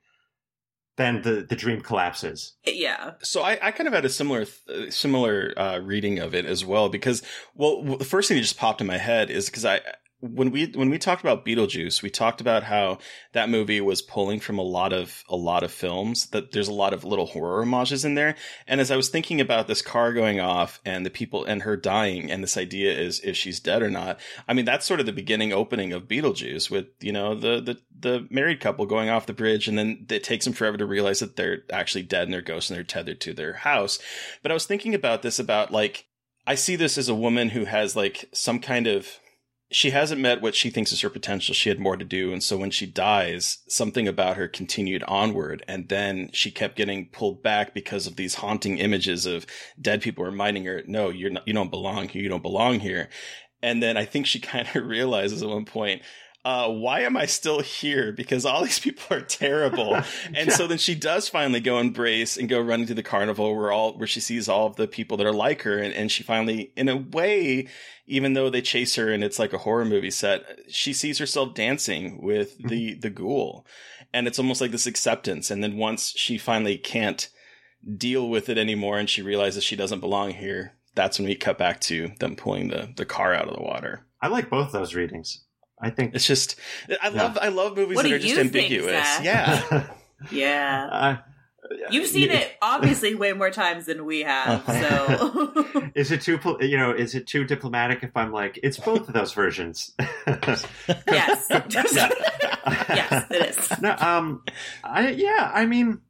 then the the dream collapses. yeah So I, I kind of had a similar th- similar uh, reading of it as well because well w- the first thing that just popped in my head is because I when we when we talked about Beetlejuice we talked about how that movie was pulling from a lot of a lot of films that there's a lot of little horror homages in there. And as I was thinking about this car going off and the people and her dying and this idea is if she's dead or not I mean that's sort of the beginning opening of Beetlejuice with you know the the the married couple going off the bridge and then it takes them forever to realize that they're actually dead and they're ghosts and they're tethered to their house. But I was thinking about this about like I see this as a woman who has like some kind of she hasn't met what she thinks is her potential. She had more to do. And so when she dies, something about her continued onward. And then she kept getting pulled back because of these haunting images of dead people reminding her, no, you're not, you don't belong here. You don't belong here. And then I think she kind of realizes at one point, uh, why am I still here? Because all these people are terrible. And so then she does finally go embrace and go running to the carnival where all, where she sees all of the people that are like her. And, and she finally, in a way, even though they chase her and it's like a horror movie set, she sees herself dancing with the, the ghoul. And it's almost like this acceptance. And then once she finally can't deal with it anymore and she realizes she doesn't belong here, that's when we cut back to them pulling the, the car out of the water. I like both those readings. I think It's just, I Yeah. love, I love movies What that are just you think, ambiguous. Zach? yeah. yeah uh, you've seen yeah. it obviously way more times than we have so Is it too you know? Is it too diplomatic if I'm like it's both of those versions? yes yes it is no, um, I yeah, I mean,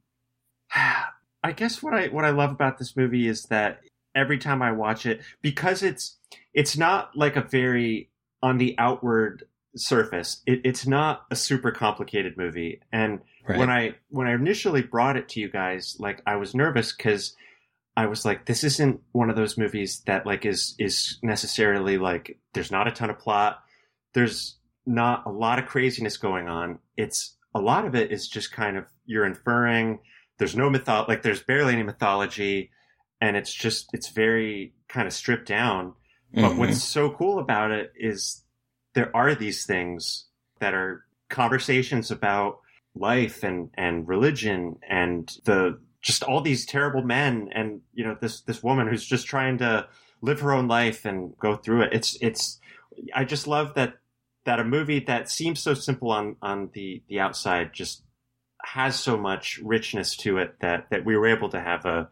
I guess what I what I love about this movie is that every time I watch it, because it's it's not like a very on the outward surface. It, it's not a super complicated movie, and when I when I initially brought it to you guys, like I was nervous because I was like, this isn't one of those movies that like is is necessarily like there's not a ton of plot, there's not a lot of craziness going on. It's a lot of it is just kind of you're inferring. There's no mytho like there's barely any mythology, and it's just it's very kind of stripped down. But Mhm. what's so cool about it is there are these things that are conversations about life and, and religion and the just all these terrible men and you know this this woman who's just trying to live her own life and go through it. It's it's I just love that that a movie that seems so simple on on the the outside just has so much richness to it that that we were able to have a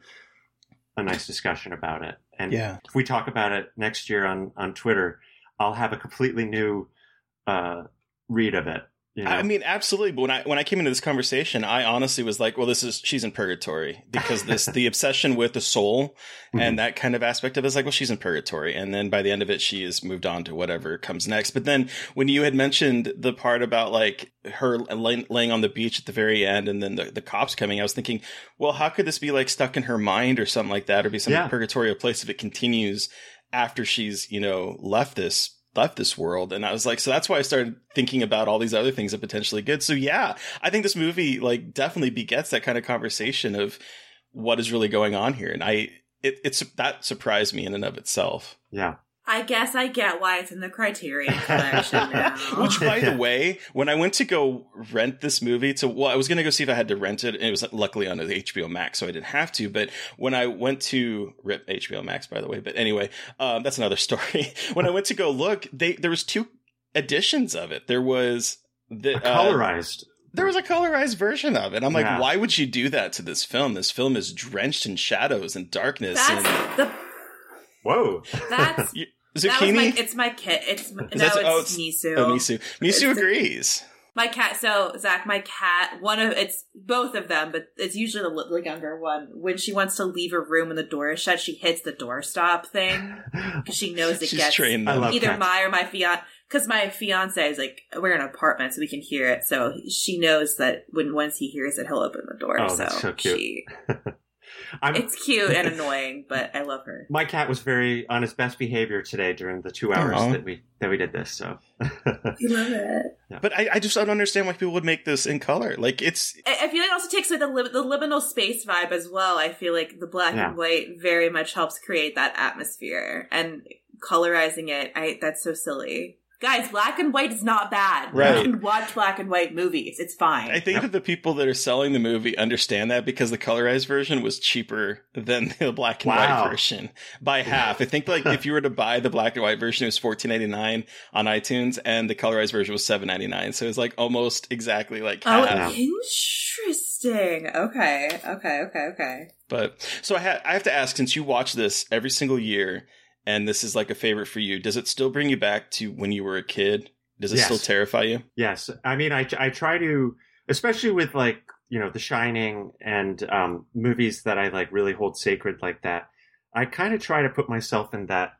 a nice discussion about it. And Yeah. if we talk about it next year on on Twitter, I'll have a completely new uh, read of it. You know? I mean, absolutely. But when I when I came into this conversation, I honestly was like, "Well, this is she's in purgatory because this the obsession with the soul Mhm. and that kind of aspect of it is like, well, she's in purgatory." And then by the end of it, she has moved on to whatever comes next. But then when you had mentioned the part about like her lay, laying on the beach at the very end, and then the, the cops coming, I was thinking, well, how could this be like stuck in her mind or something like that, or be some Yeah. purgatorial place if it continues after she's you know left this left this world. And i was like so that's why i started thinking about all these other things that potentially good. So yeah i think this movie like definitely begets that kind of conversation of what is really going on here. And i it, it's that surprised me in and of itself. Yeah. I guess I get why it's in the Criterion collection now. which by the way when i went to go rent this movie to well i was going to go see if i had to rent it and it was luckily on the hbo max so i didn't have to but when i went to rip hbo max by the way but anyway um, that's another story when i went to go look they there was two editions of it there was the A uh, colorized. there was a colorized version of it i'm like Yeah. why would you do that to this film this film is drenched in shadows and darkness That's and the Whoa. that's You- that was my zucchini it's my kit. It's no, Is that- oh, it's Misu. oh misu misu It's- agrees My cat. So Zach, my cat. One of it's both of them, but it's usually the little younger one. When she wants to leave a room and the door is shut, she hits the doorstop thing because she knows it she's gets trained them. either cats. my or my fiance. Because my fiance is like we're in an apartment, so we can hear it. So she knows that when once he hears it, he'll open the door. Oh, so, that's so cute. She, I'm, it's cute and annoying, but I love her. my cat was very on his best behavior today during the two hours Aw. that we that we did this. So You love it. But I, I just don't understand why people would make this in color. Like it's I I feel like it also takes away the li- the liminal space vibe as well. I feel like the black Yeah. and white very much helps create that atmosphere and colorizing it. I that's so silly. Guys, black and white is not bad. Right. You can watch black and white movies. It's fine. I think that the people that are selling the movie understand that because the colorized version was cheaper than the black and Wow. white version by half. I think like if you were to buy the black and white version, it was fourteen ninety nine on iTunes, and the colorized version was seven ninety nine. So it's like almost exactly like oh, half. interesting. Okay, okay, okay, okay. But so I, ha- I have to ask, since you watch this every single year, and this is like a favorite for you, does it still bring you back to when you were a kid? Does it Yes. still terrify you? yes, I mean, I I try to, especially with like you know The Shining and um, movies that I like really hold sacred like that. I kind of try to put myself in that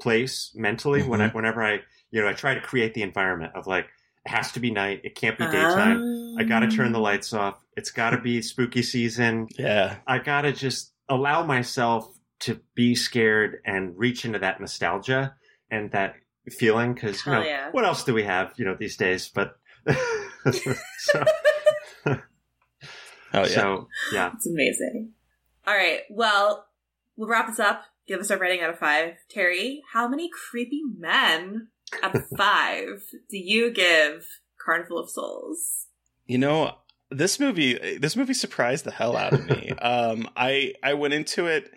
place mentally when I whenever I you know I try to create the environment of like it has to be night, it can't be daytime. I got to turn the Um, lights off. It's got to be spooky season. Yeah. I got to just allow myself to be scared and reach into that nostalgia and that feeling because you know yeah. what else do we have you know these days but so, Oh yeah. so yeah It's amazing. All right. Well, we'll wrap this up. Give us a rating out of five. Terry, how many creepy men out of five do you give Carnival of Souls? You know, this movie this movie surprised the hell out of me. um I I went into it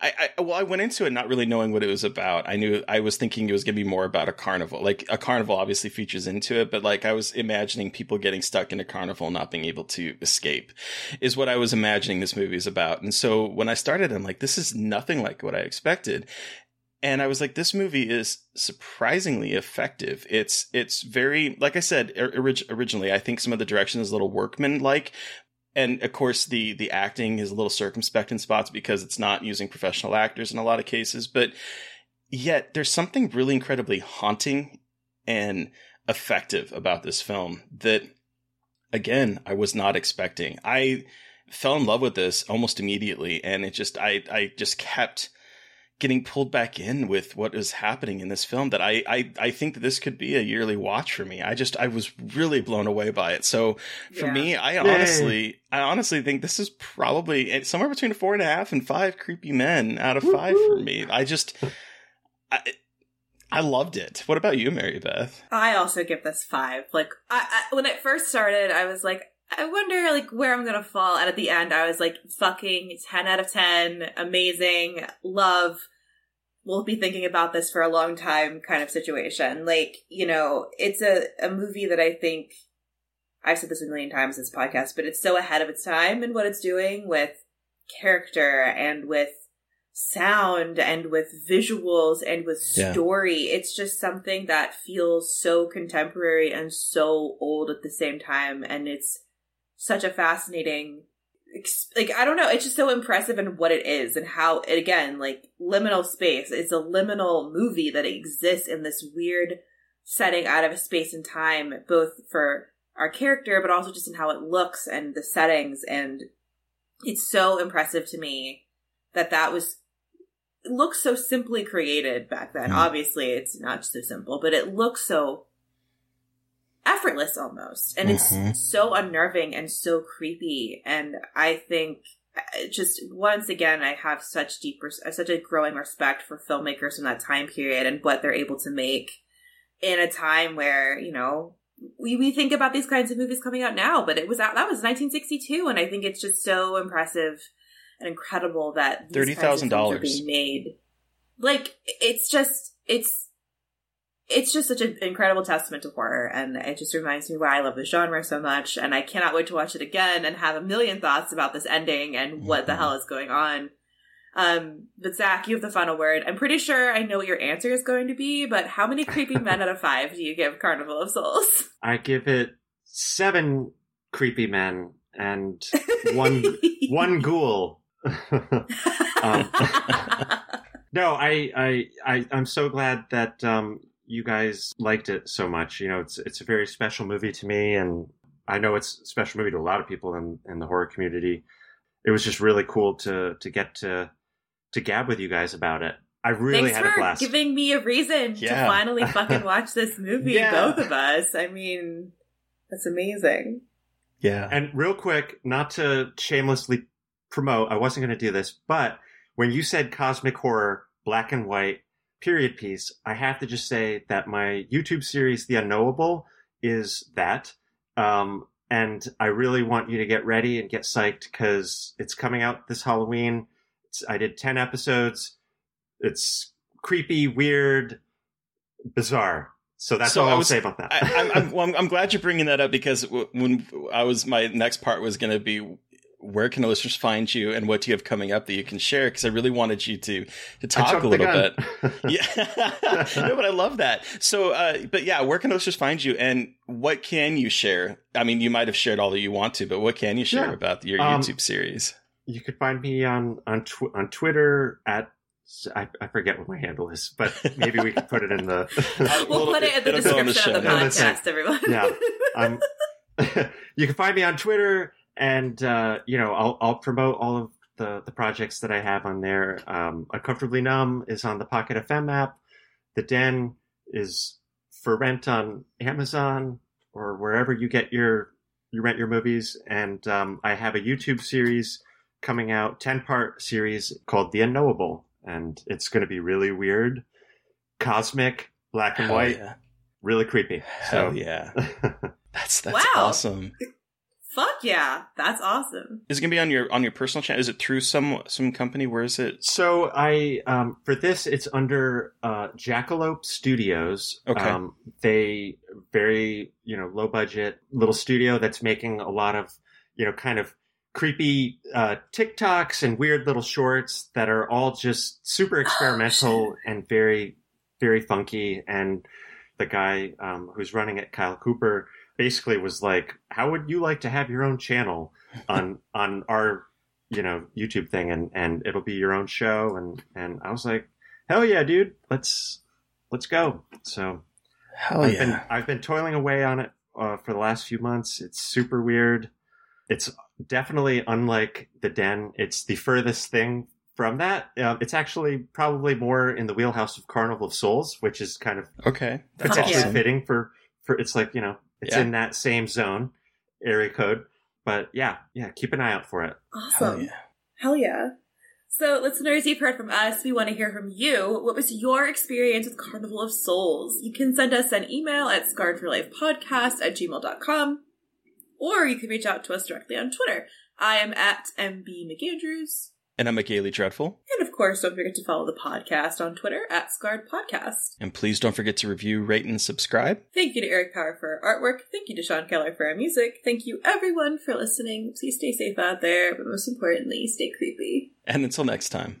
I, I well I went into it not really knowing what it was about. I knew I was thinking it was going to be more about a carnival. Like a carnival obviously features into it, but like I was imagining people getting stuck in a carnival not being able to escape is what I was imagining this movie is about. And so when I started I'm like this is nothing like what I expected. And I was like, this movie is surprisingly effective. It's it's very, like I said or- orig- originally, I think some of the direction is a little workman like, and of course the the acting is a little circumspect in spots because it's not using professional actors in a lot of cases. But yet there's something really incredibly haunting and effective about this film that, again, I was not expecting. I fell in love with this almost immediately, and it just I I just kept getting pulled back in with what is happening in this film that I, I I think that this could be a yearly watch for me. I just I was really blown away by it. So for Yeah. me, I Yay. honestly I honestly think this is probably somewhere between a four and a half and five creepy men out of five for me. I just I I loved it. What about you, Mary Beth? I also give this five. Like, I, I when it first started, I was like, I wonder like where I'm gonna fall. And at the end, I was like, fucking ten out of ten, amazing, love. We'll be thinking about this for a long time, kind of situation. Like, you know, it's a a movie that I think I've said this a million times in this podcast, but it's so ahead of its time in what it's doing with character and with sound and with visuals and with Yeah. story. It's just something that feels so contemporary and so old at the same time. And it's such a fascinating, like, I don't know, it's just so impressive in what it is and how, it, again, like, liminal space. It's a liminal movie that exists in this weird setting out of space and time, both for our character, but also just in how it looks and the settings. And it's so impressive to me that that was it looks so simply created back then. Mm. Obviously, it's not so simple, but it looks so effortless almost, and Mhm. it's so unnerving and so creepy. And I think uh, just once again, I have such deep, res- uh, such a growing respect for filmmakers from that time period and what they're able to make in a time where you know we, we think about these kinds of movies coming out now, but it was out that was 1962, and I think it's just so impressive and incredible that these kinds of films are $30,000. being made. Like it's just it's it's just such an incredible testament to horror, and it just reminds me why I love the genre so much, and I cannot wait to watch it again and have a million thoughts about this ending and what the Mhm. hell is going on. Um, but Zach, you have the final word. I'm pretty sure I know what your answer is going to be, but how many creepy men out of five do you give Carnival of Souls? I give it seven creepy men and one one ghoul. um, no, I, I I I'm so glad that um, you guys liked it so much. You know, it's it's a very special movie to me, and I know it's a special movie to a lot of people in in the horror community. It was just really cool to to get to to gab with you guys about it. I really Thanks had a for blast. giving me a reason Yeah. to finally fucking watch this movie, Yeah. both of us. I mean, that's amazing. Yeah. And real quick, not to shamelessly promote, I wasn't going to do this, but when you said cosmic horror, black and white, period piece, I have to just say that my YouTube series, The Unknowable, is that. Um, and I really want you to get ready and get psyched because it's coming out this Halloween. It's, I did 10 episodes. It's creepy, weird, bizarre. So that's So all I I'll say about that. I, I'm, I'm, well, I'm, I'm glad you're bringing that up because when I was, my next part was going to be where can listeners find you and what do you have coming up that you can share? Because I really wanted you to to talk a little bit. Yeah, no, but I love that. So, uh, but yeah, where can listeners find you, and what can you share? I mean, you might have shared all that you want to, but what can you share Yeah. about your Um, YouTube series? you could find me on on tw- on Twitter at I, I forget what my handle is, but maybe we could put it in the. We'll put it in the It'll go in the description of the show notes. podcast, everyone. Yeah. um, you can find me on Twitter, and uh, you know I'll I'll promote all of the the projects that I have on there. Um, Uncomfortably Numb is on the Pocket FM app. The Den is for rent on Amazon or wherever you get your you rent your movies. And um, I have a YouTube series coming out, ten part series called The Unknowable, and it's going to be really weird, cosmic, black and Hell white, yeah. really creepy. Hell So- yeah. That's that's Wow. awesome. Fuck yeah, that's awesome. Is it gonna be on your on your personal channel? Is it through some some company? Where is it? So I um, for this it's under uh, Jackalope Studios. Okay. Um, they very you know low budget little studio that's making a lot of you know kind of creepy uh, TikToks and weird little shorts that are all just super experimental and very very funky. And the guy um, who's running it, Kyle Cooper, basically was like, "How would you like to have your own channel on on our you know YouTube thing? And and it'll be your own show. And and I was like hell yeah dude. Let's let's go. So Hell I've been I've been toiling away on it uh, for the last few months. It's super weird. It's definitely unlike the den. It's the furthest thing from that. Uh, it's actually probably more in the wheelhouse of Carnival of Souls which is kind of Okay. That's potentially yeah. awesome. fitting for for it's like you know it's Yeah. in that same zone area code but yeah yeah keep an eye out for it Hell Awesome. yeah. Hell yeah. So, listeners, you've heard from us. We want to hear from you. What was your experience with Carnival of Souls? You can send us an email at scarredforlifepodcast at gmail.com, or you can reach out to us directly on Twitter. I am at MB McAndrews. And I'm a Gaily Dreadful. And of course, don't forget to follow the podcast on Twitter at Scarred Podcast. And please don't forget to review, rate, and subscribe. Thank you to Eric Power for our artwork. Thank you to Sean Keller for our music. Thank you everyone for listening. Please stay safe out there, but most importantly, stay creepy. And until next time.